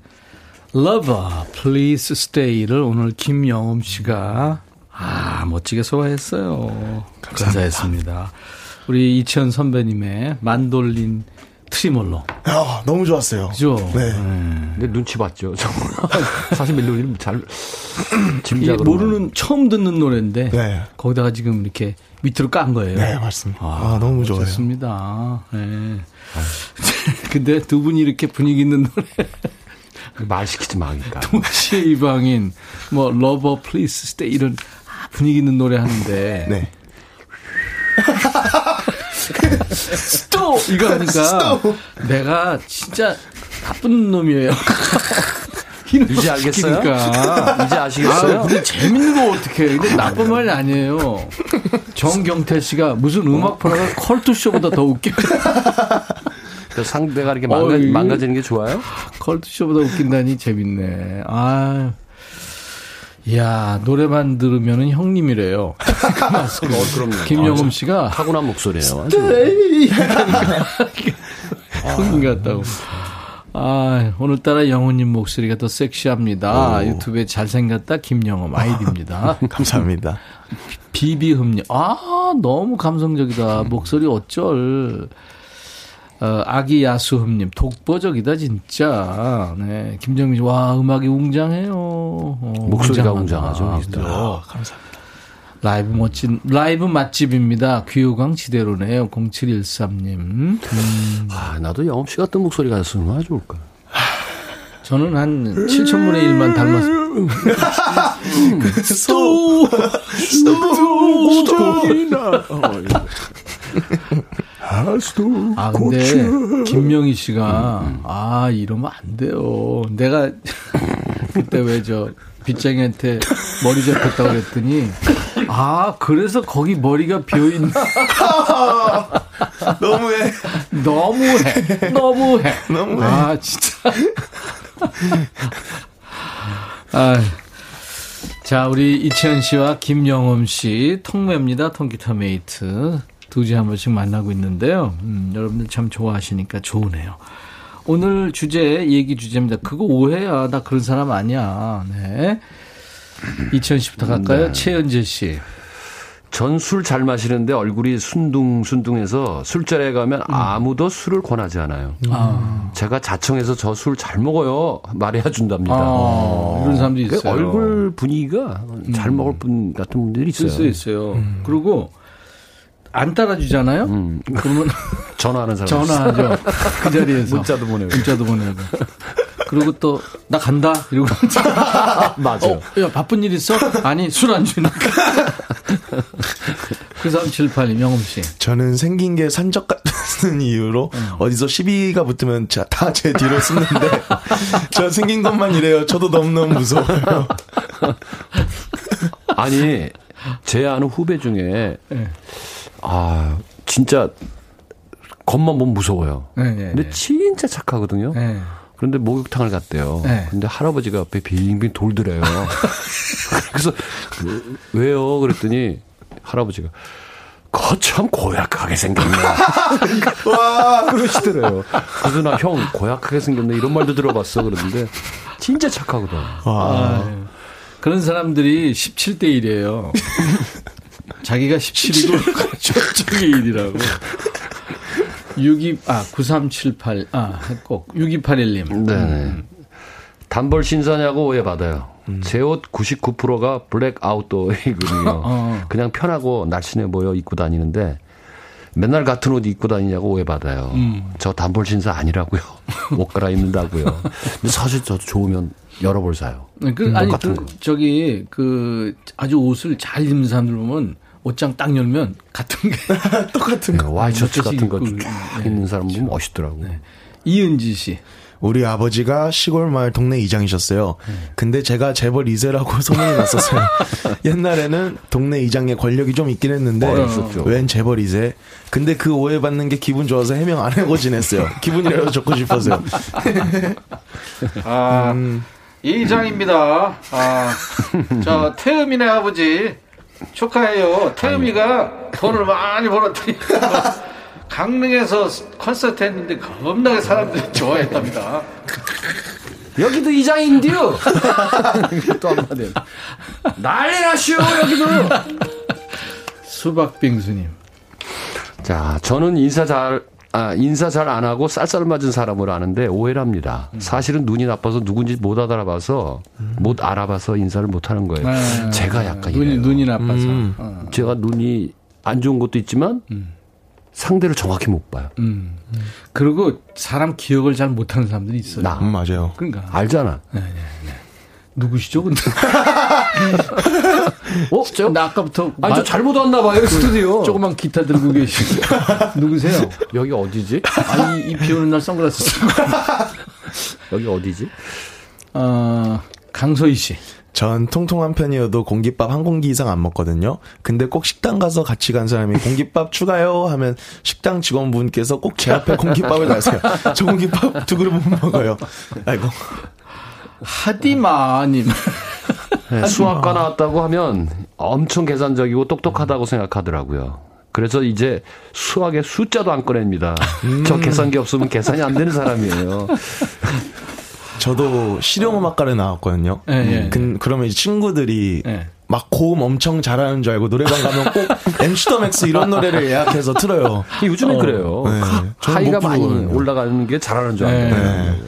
Lover, Please Stay를 오늘 김영음 씨가 아 멋지게 소화했어요. 감사했습니다. 우리 이천 선배님의 만돌린 트리몰로. 아, 너무 좋았어요. 그죠? 네. 근데 눈치 봤죠. (laughs) 정말 사실 멜로디는 잘 짐작으로 모르는 처음 듣는 노래인데 네. 거기다가 지금 이렇게 밑으로 깐 거예요. 네, 맞습니다. 아, 너무 좋아요. 좋습니다. 네. (laughs) 근데 두 분이 이렇게 분위기 있는 노래 (laughs) 말 시키지 마니까. 도시의 이방인 뭐 Lover Please Stay 이런 아, 분위기 있는 노래 하는데 (laughs) 네. 스톱! 이거 하니까 내가 진짜 나쁜 놈이에요. 이제 알겠어요? 그러니까. 이제 아시겠어요? 아, 근데 재밌는 거 어떡해. 근데 나쁜 말이 아니에요. 정경태 씨가 무슨 음악 프로가 컬투쇼보다 더 웃겨. (laughs) 그 상대가 이렇게 망가, 어이. 망가지는 게 좋아요? 컬투쇼보다 웃긴다니 재밌네. 아 이야, 노래만 들으면은 형님이래요. 마스크. (laughs) 어, 그럼요. 김영음 씨가 타고난 목소리예요. 아주. (laughs) 형님 같다고. 아, 오늘따라 영호님 목소리가 더 섹시합니다. 유튜브에 잘생겼다 김영엄 아이디입니다. (laughs) 감사합니다. 비비흠님. 아, 너무 감성적이다. 목소리 어쩔. 어, 아기 야수흠님. 독보적이다, 진짜. 네. 김정민 씨. 와, 음악이 웅장해요. 어, 목소리가. 웅장하죠. 그죠? 라이브 멋진, 라이브 맛집입니다. 귀요강 지대로네요. 0713님. 음, 아, 나도 영업 씨 같은 목소리가 있으면 얼마나 좋을까. 저는 한 7천분의 1만 닮았어요. 스톱! 아, 근데, 김명희 씨가, 아, 이러면 안 돼요. 내가, (laughs) 그때 왜 저, 빗장이한테 머리 잡혔다고 그랬더니, 아, 그래서 거기 머리가 비어 있나? (laughs) 너무해. 너무해. 너무해. 너무해. 아, 진짜. (laughs) 아, 자, 우리 이치현 씨와 김영흠 씨, 통메입니다. 통기타 mate. 두 주에 한 번씩 만나고 있는데요. 음, 여러분들 참 좋아하시니까 좋으네요. 오늘 주제, 얘기 주제입니다. 그거 오해야. 나 그런 사람 아니야. 네. 이치현 씨부터 갈까요? 최연재 씨. 전 술 잘 마시는데 얼굴이 순둥순둥해서 술자리에 가면 아무도 술을 권하지 않아요. 아, 제가 자청해서 저 술 잘 먹어요. 말해야 준답니다. 아, 이런 사람도 그 있어요. 얼굴 분위기가 잘 먹을 분 같은 분들이 있어요. 있어요, 있어요. 그리고 안 따라주잖아요? 음, 그러면 (laughs) 전화하는 사람. 전화하죠. 그 자리에서. 문자도 보내고. 문자도 보내고. 그리고 또, 나 간다. 이러고. (laughs) 맞아. 어, 야, 바쁜 일 있어? 아니, 술 안 주니까. (laughs) 그 9378님, 영엄 씨. 저는 생긴 게 산적 같은 이유로 어디서 시비가 붙으면 다 제 뒤로 숨는데 저 생긴 것만 이래요. 저도 너무너무 무서워요. 아니, 제 아는 후배 중에, 네. 아, 진짜, 겉만 보면 무서워요. 네, 네, 근데 네. 진짜 착하거든요. 네. 그런데 목욕탕을 갔대요. 네. 근데 할아버지가 앞에 빙빙 돌더래요. (laughs) 그래서 그, 왜요? 그랬더니 할아버지가 거참 고약하게 생겼네. (laughs) 와 그러시더래요. 그래서 나 형 고약하게 생겼네 이런 말도 들어봤어 그러는데 진짜 착하거든. 아유, 그런 사람들이 17대 1이에요. (laughs) 자기가 17이고 저쪽이 1이라고. 62, 아, 9378, 아, 꼭, 6281님. 네네. 단벌 신사냐고 오해받아요. 제옷 99%가 블랙 아웃도어이거든요. (laughs) 어. 그냥 편하고 날씬해 보여 입고 다니는데 맨날 같은 옷 입고 다니냐고 오해받아요. 저 단벌 신사 아니라고요. (laughs) 옷 갈아입는다고요. 근데 사실 저도 좋으면 여러 벌 사요. 그, 아니, 그, 거. 저기, 그, 아주 옷을 잘 입는 사람들 보면 옷장 딱 열면 같은 게. (laughs) 똑같은 거. 네, 와이셔츠 같은 거 입고, 쫙 네. 사람 보면 멋있더라고. 요 이은지 씨. 우리 아버지가 시골 마을 동네 이장이셨어요. 근데 제가 재벌 2세라고 (laughs) 소문이 났었어요. (laughs) 옛날에는 동네 이장에 권력이 좀 있긴 했는데 어. 웬 재벌 2세? 근데 그 오해받는 게 기분 좋아서 해명 안 하고 지냈어요. 기분이라도 좋고 싶어서요. 아, 이장입니다. 아, 저, 태음이네 아버지. 축하해요. 태음이가 돈을 많이 벌었더니. (laughs) 강릉에서 콘서트 했는데 겁나게 사람들이 좋아했답니다. 여기도 이장인데요. (laughs) 또 한마디. 난리 나시오 여기도. 수박빙수님. 자, 저는 인사 잘, 아, 인사 잘 안 하고 쌀쌀 맞은 사람으로 아는데 오해를 합니다. 사실은 눈이 나빠서 누군지 못 알아봐서, 못 알아봐서 인사를 못 하는 거예요. 아, 제가 약간 눈이, 이래요. 눈이 나빠서. 어. 제가 눈이 안 좋은 것도 있지만, 상대를 정확히 못 봐요. 음. 그리고 사람 기억을 잘 못하는 사람들이 있어요. 나. 음, 맞아요. 그러니까. 알잖아. 누구시죠, 근데? (laughs) 어, 저, 나 아까부터. 아니, 저 잘못 왔나 봐요, 스튜디오. 조그만 기타 들고 계신. (laughs) 누구세요? 여기 어디지? 아니, 이 비 오는 날 선글라스 쓰고. (laughs) 여기 어디지? 어, 강소희 씨. 전 통통한 편이어도 공깃밥 한 공기 이상 안 먹거든요. 근데 꼭 식당 가서 같이 간 사람이 공깃밥 추가요 하면 식당 직원분께서 꼭 제 앞에 공깃밥을 놔세요. 저 공깃밥 두 그릇 못 먹어요. 아이고. 하디마님. 네, 수학과 나왔다고 하면 엄청 계산적이고 똑똑하다고 생각하더라고요. 그래서 이제 수학의 숫자도 안 꺼냅니다. 저 계산기 없으면 계산이 안 되는 사람이에요. 저도 실용음악과를 나왔거든요. 예, 예. 그, 그러면 이제 친구들이 예. 막 고음 엄청 잘하는 줄 알고 노래방 가면 꼭 (laughs) MC the Max 이런 노래를 예약해서 틀어요. 요즘엔 그래요. 네. 하이가 못 많이. 올라가는 게 잘하는 줄 알아요. 네.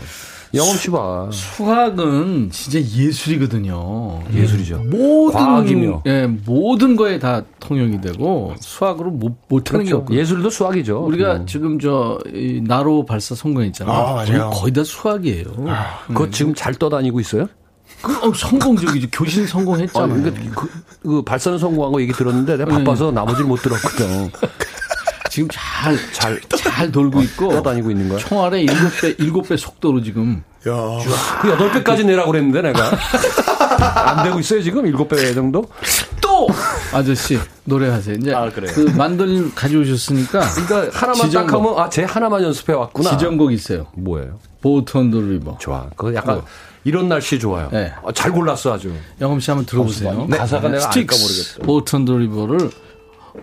영업 씨 봐. 수학은 진짜 예술이거든요. 예술이죠. 모든 과학이며. 예, 모든 거에 다 통용이 되고 수학으로 못 못하는 게 그렇죠. 없거든요. 예술도 수학이죠. 우리가 음. 지금 저 이, 나로 발사 성공 있잖아요. 아, 맞아요. 거의 다 수학이에요. 그거 지금 잘 떠다니고 있어요? 그, 어, 성공적이죠. (laughs) 교신 아, 성공했잖아요. 그, 그, 그 발사는 성공한 거 얘기 들었는데 내가 바빠서 나머지는 못 들었거든. (laughs) 지금 잘, 잘, 잘 돌고 있고. 떠다니고 있는 거야? 총알의 일곱 배, 일곱 배 속도로 지금. 그 여덟 배까지 내라고 그랬는데 내가 안 되고 있어요 지금 일곱 배 정도? 또! 아저씨, 노래하세요. 이제. 아, 그래요? 그 만돌린 가져오셨으니까. 그러니까 하나만 지정곡. 딱 하면 아 쟤 하나만 연습해 왔구나. 지정곡 있어요. 뭐예요? Boat on the River. 좋아. 그 약간 이런 날씨 좋아요. 네. 아, 잘 골랐어 아주. 영엄 씨 한번 들어보세요. 네. 가사가 내가 알까 스틱스, 모르겠어. 보트 언더 리버를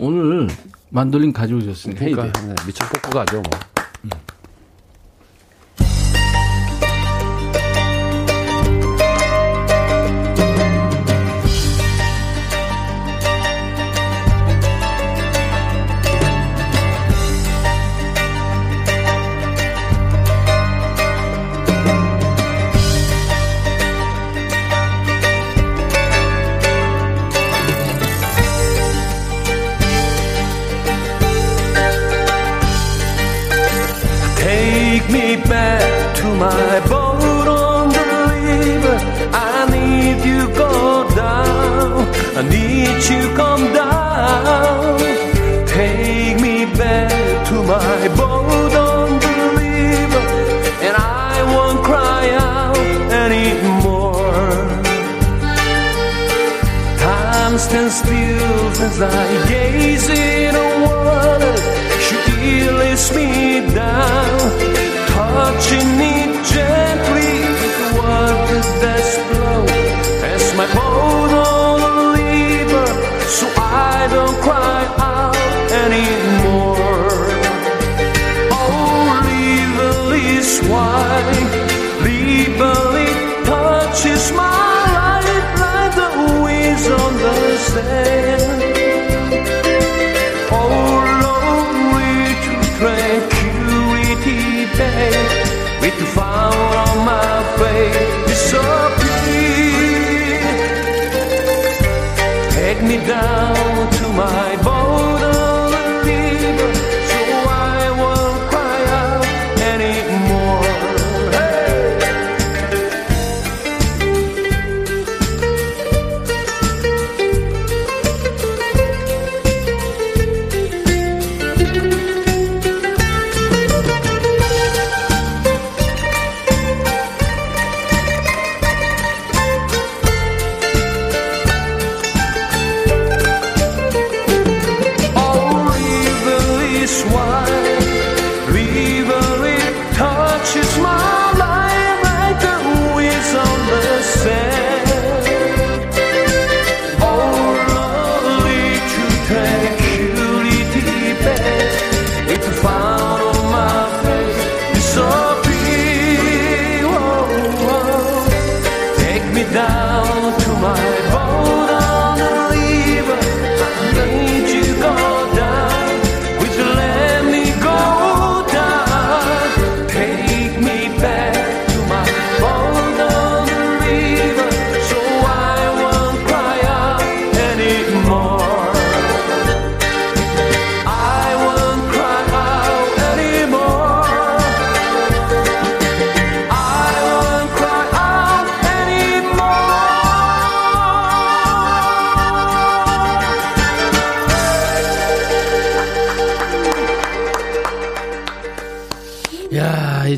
오늘 만돌림 가져오셨으니까. 그러니까 이제. 네, 미쳐 뽑고 가죠 뭐. Take need you come down. Take me back to my boat on the river, and I won't cry out anymore. Time stands still as I gaze Take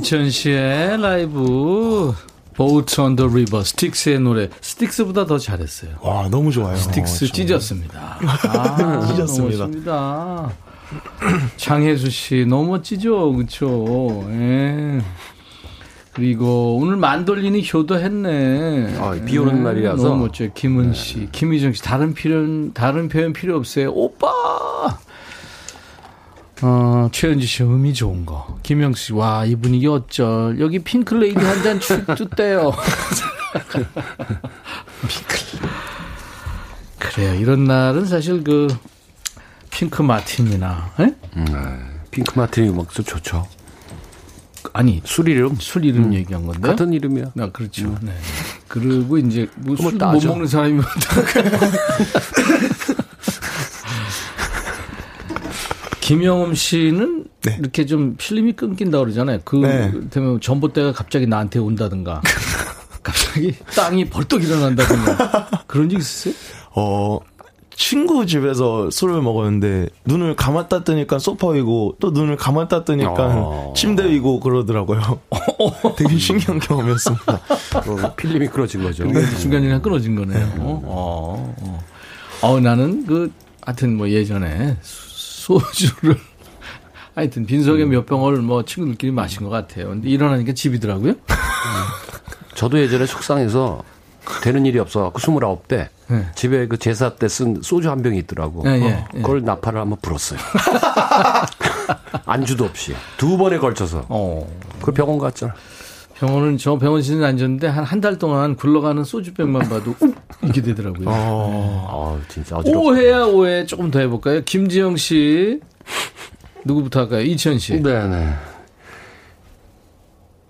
이치현 씨의 라이브 Boat on the River Styx의 노래 Styx보다 더 잘했어요. 와, 너무 좋아요. Styx 어, 찢었습니다. (laughs) 아, 찢었습니다. 너무 멋집니다. 장혜수 씨 너무 멋지죠, 그렇죠. 예. 그리고 오늘 만돌린이 효도했네. 아, 비 오는 예, 날이라서. 너무 멋져요. 김은 씨, 김희정 씨 다른 표현 다른 표현 필요 없어요. 오빠. 어, 최은지 씨 음이 좋은 거. 김영수 씨, 와, 이 분위기 어쩔. 여기 핑클레이디 한잔 tus대요. (laughs) 그래요. 이런 날은 사실 그 핑크 마틴이나 에? 핑크 마틴이 음악도 좋죠. 아니 술 이름 술 이름 얘기한 건데. 같은 이름이야. 아, 그렇죠. 네. 그리고 이제 그걸 뭐술못 따져. 먹는 사람이면 (laughs) 김영음 씨는 네. 이렇게 좀 필름이 끊긴다 그러잖아요. 그 네. 되면 전봇대가 갑자기 나한테 온다든가 (laughs) 갑자기 땅이 벌떡 일어난다든가 그런 적 있으세요? 어, 친구 집에서 술을 먹었는데 눈을 감았다 뜨니까 소파 위고 또 눈을 감았다 뜨니까 어. 침대 위고 그러더라고요. (laughs) 되게 신기한 경험이었습니다. 어, 필름이 끊어진 거죠. 그게 중간중간 끊어진 거네요. 어, 어. 어, 나는 그, 하여튼 뭐 예전에 수- 소주를, (laughs) 하여튼 빈속에 음. 몇 병을 뭐 친구들끼리 마신 것 같아요. 근데 일어나니까 집이더라고요. 저도 예전에 속상해서 되는 일이 없어갖고 29대 네. 집에 그 제사 때 쓴 소주 한 병이 있더라고. 예, 예, 어, 예. 그걸 나팔을 한번 불었어요. (laughs) 안주도 없이 두 번에 걸쳐서. 어. 그 병원 갔잖아. 병원은 저 병원실에 앉았는데 한 한 달 동안 굴러가는 소주병만 봐도 욱 이렇게 되더라고요. 아 진짜 어지럽. 오해야 오해 조금 더 해볼까요? 김지영 씨 누구부터 할까요? 이천 씨. 네네.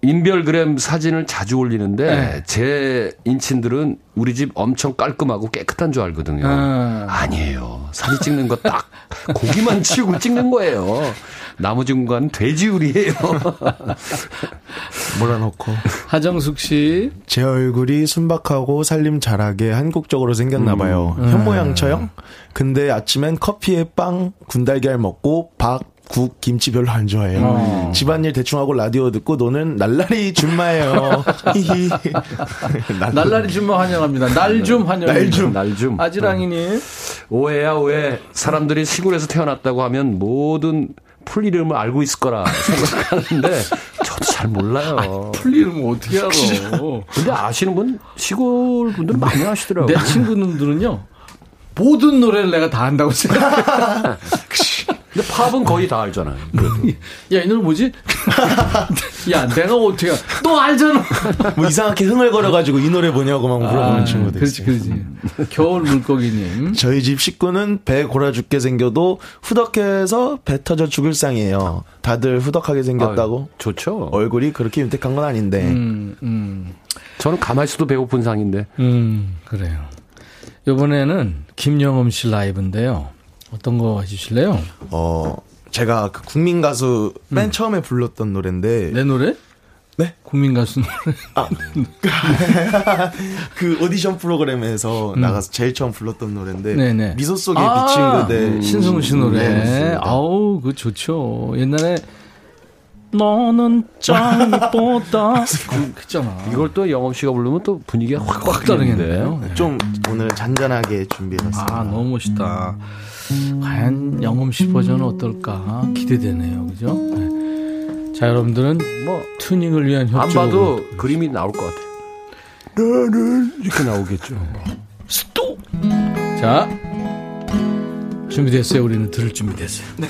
인별그램 사진을 자주 올리는데 네. 제 인친들은 우리 집 엄청 깔끔하고 깨끗한 줄 알거든요. 아. 아니에요. 사진 찍는 거 딱 고기만 치우고 찍는 거예요. 나머지 공간 돼지우리예요. (laughs) 몰아놓고. 하정숙 씨. 제 얼굴이 순박하고 살림 잘하게 한국적으로 생겼나 봐요. 음. 현모양처형? 근데 아침엔 커피에 빵, 군달걀 먹고 밥, 국, 김치 별로 안 좋아해요. 어. 집안일 대충 하고 라디오 듣고 노는 날라리 준마예요. 히히. (laughs) 날라리 좀 환영합니다. 날 좀 환영합니다. 날 좀. 날 좀. 아지랑이님. 오해야 오해. 사람들이 시골에서 태어났다고 하면 모든 풀 이름을 알고 있을 거라 생각하는데 저도 잘 몰라요. 풀리면 어떻게 알아? (laughs) 근데 아시는 분 시골 분들 많이 아시더라고요. 내 친구들은요. 모든 노래를 내가 다 한다고 생각해. (laughs) 근데 팝은 거의 다 알잖아요. (laughs) 야, 이 노래 뭐지? (laughs) 야, 내가 어떻게, 알아? 너 알잖아. 뭐 이상하게 흥얼거려가지고 이 노래 뭐냐고 막 물어보는 친구들. 그렇지, 그렇지. 겨울 물고기님. (laughs) 저희 집 식구는 배 골아 죽게 생겨도 후덕해서 배 터져 죽을 상이에요. 다들 후덕하게 생겼다고. 아유, 좋죠. 얼굴이 그렇게 윤택한 건 아닌데. 음, 음, 저는 가만히 있어도 배고픈 상인데. 음, 그래요. 이번에는 김영음 씨 라이브인데요. 어떤 거 해주실래요? 어, 제가 그 국민 가수 맨 처음에 불렀던 노래인데. 내 노래? 네? 국민 가수 노래. (laughs) 그 오디션 프로그램에서 나가서 제일 처음 불렀던 노래인데. 음. 네네. 미소 속에 아, 비친 그대. 신승우 씨 노래. 네. 아우, 그 좋죠. 옛날에 너는 짱이보다 (laughs) 그랬잖아. 이걸 또 영업 씨가 부르면 또 분위기가 확, 확 다르겠네요. 네, 좀 오늘 잔잔하게 준비해봤습니다. 아, 너무 멋있다. 과연 영음 씨 버전은 어떨까 기대되네요. 그죠? 네. 자, 여러분들은 뭐, 튜닝을 위한 안 협조. 봐도 그림이 나올 것 같아요. 나는 이렇게 나오겠죠. 스톱! 자, 준비됐어요. 우리는 들을 준비됐어요. 네.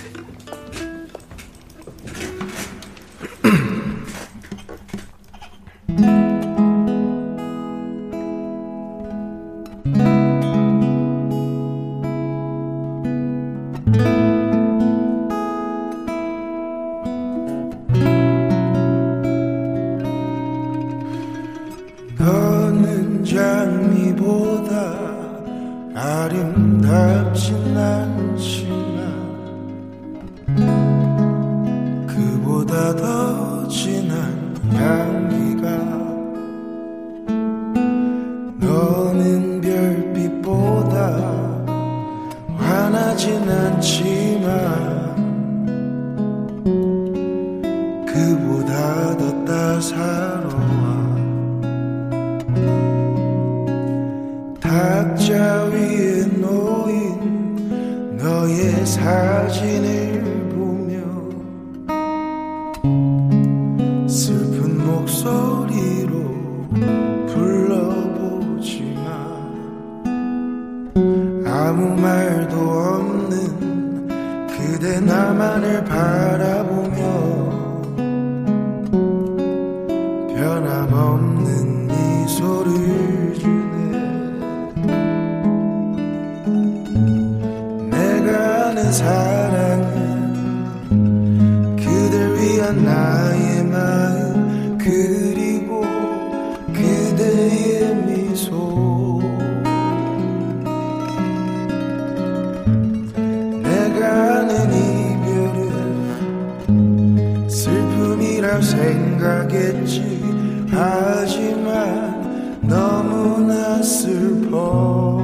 슬픔이라 생각했지. 하지만 너무나 슬퍼.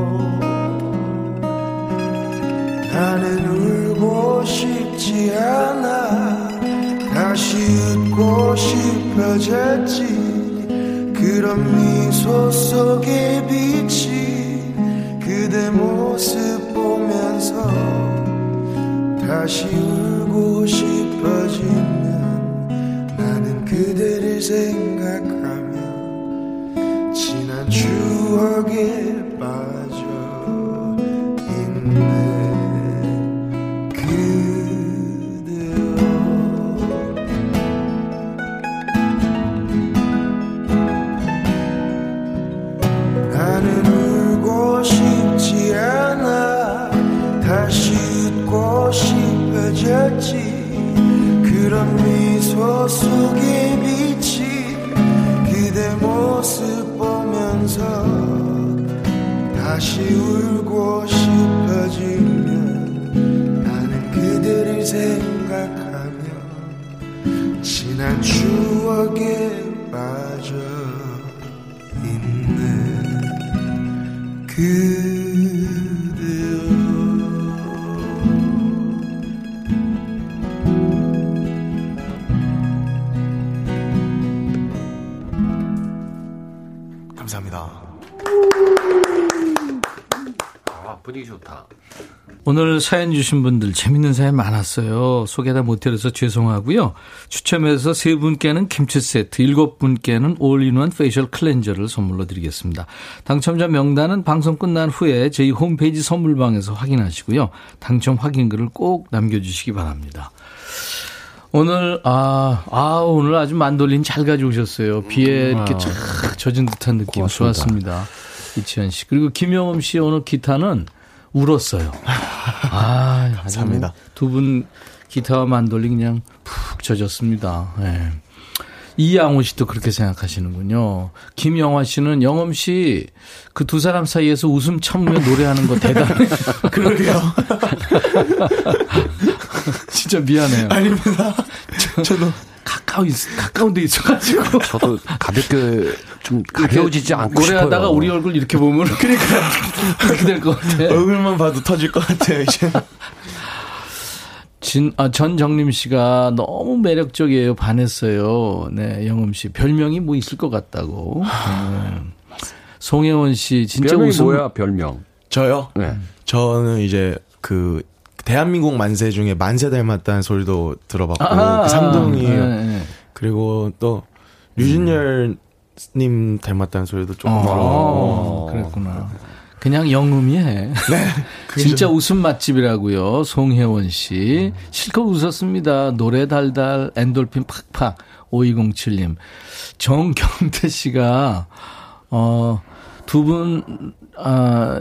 나는 울고 싶지 않아. 다시 웃고 싶어졌지. 그런 미소 속에 비친 그대 모습 보면서 다시 울고 나는 그대를 생각하 사연 주신 분들 재밌는 사연 많았어요. 소개 다 못해서 죄송하고요. 추첨해서 세 분께는 김치 세트, 일곱 분께는 올인원 페이셜 클렌저를 선물로 드리겠습니다. 당첨자 명단은 방송 끝난 후에 저희 홈페이지 선물방에서 확인하시고요. 당첨 확인글을 꼭 남겨주시기 바랍니다. 오늘 아, 아 오늘 아주 만돌린 잘 가져오셨어요. 비에 이렇게 쫙 젖은 듯한 느낌 고맙습니다. 좋았습니다. 이치현 씨 그리고 김영엄 씨 오늘 기타는 울었어요. 아, 감사합니다. 두 분 기타와 만돌린 그냥 푹 젖었습니다. 예. 이양호 씨도 그렇게 생각하시는군요. 김영화 씨는 영엄 씨 그 두 사람 사이에서 웃음 참으며 노래하는 거 대단해요. (laughs) 그러게요. (laughs) 진짜 미안해요. 아닙니다. 저도 가까운 가까운 데 있어가지고 (laughs) 저도 가볍게 좀 가벼워지지 않고 노래하다가. 우리 얼굴 이렇게 보면 (laughs) 그러니까 그렇게 될 것 같아. 얼굴만 봐도 터질 것 같아요, 이제. 진, 아, 전정림 씨가 너무 매력적이에요. 반했어요. 네, 영음 씨. 별명이 뭐 있을 것 같다고. 네. 송혜원 씨, 진짜 별명이 웃음. 뭐야, 별명? 저요? 네. 저는 이제 그 대한민국 만세 중에 만세 닮았다는 소리도 들어봤고 아하, 그 삼동이 네, 네. 그리고 또 류준열 님 닮았다는 소리도 조금 들어봤고 어, 그랬구나. 그냥 영음이 해. (laughs) 진짜 웃음 맛집이라고요. 송혜원 씨. 실컷 웃었습니다. 노래 달달, 엔돌핀 팍팍. 5207님. 정경태 씨가, 어, 두 분, 아,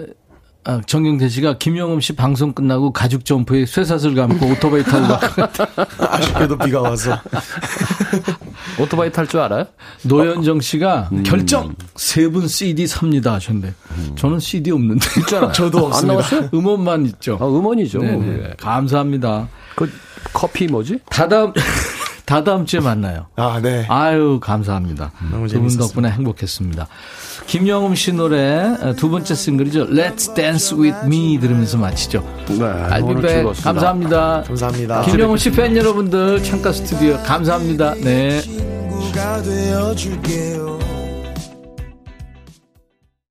아, 정경태 씨가 김영음 씨 방송 끝나고 가죽 점프에 쇠사슬 감고 오토바이 타고 갔다. 아쉽게도 비가 와서 (laughs) 오토바이 탈 줄 알아요? 노현정 씨가 결정 세 분 CD 삽니다 하셨는데 저는 CD 없는데 (laughs) 있잖아. 저도 없습니다. 안 나왔어요? 음원만 있죠. 아, 음원이죠. 그게. 감사합니다. 그 커피 뭐지? 다다음 (laughs) 다다음 주에 만나요. 아 네. 아유 감사합니다. 너무 두분 재밌었습니다. 덕분에 행복했습니다. 김영음 씨 노래 두 번째 싱글이죠. Let's Dance with Me 들으면서 마치죠. 네. 즐거웠습니다. 감사합니다. 감사합니다. 김영음 씨 팬 여러분들 창가 스튜디오 감사합니다. 네.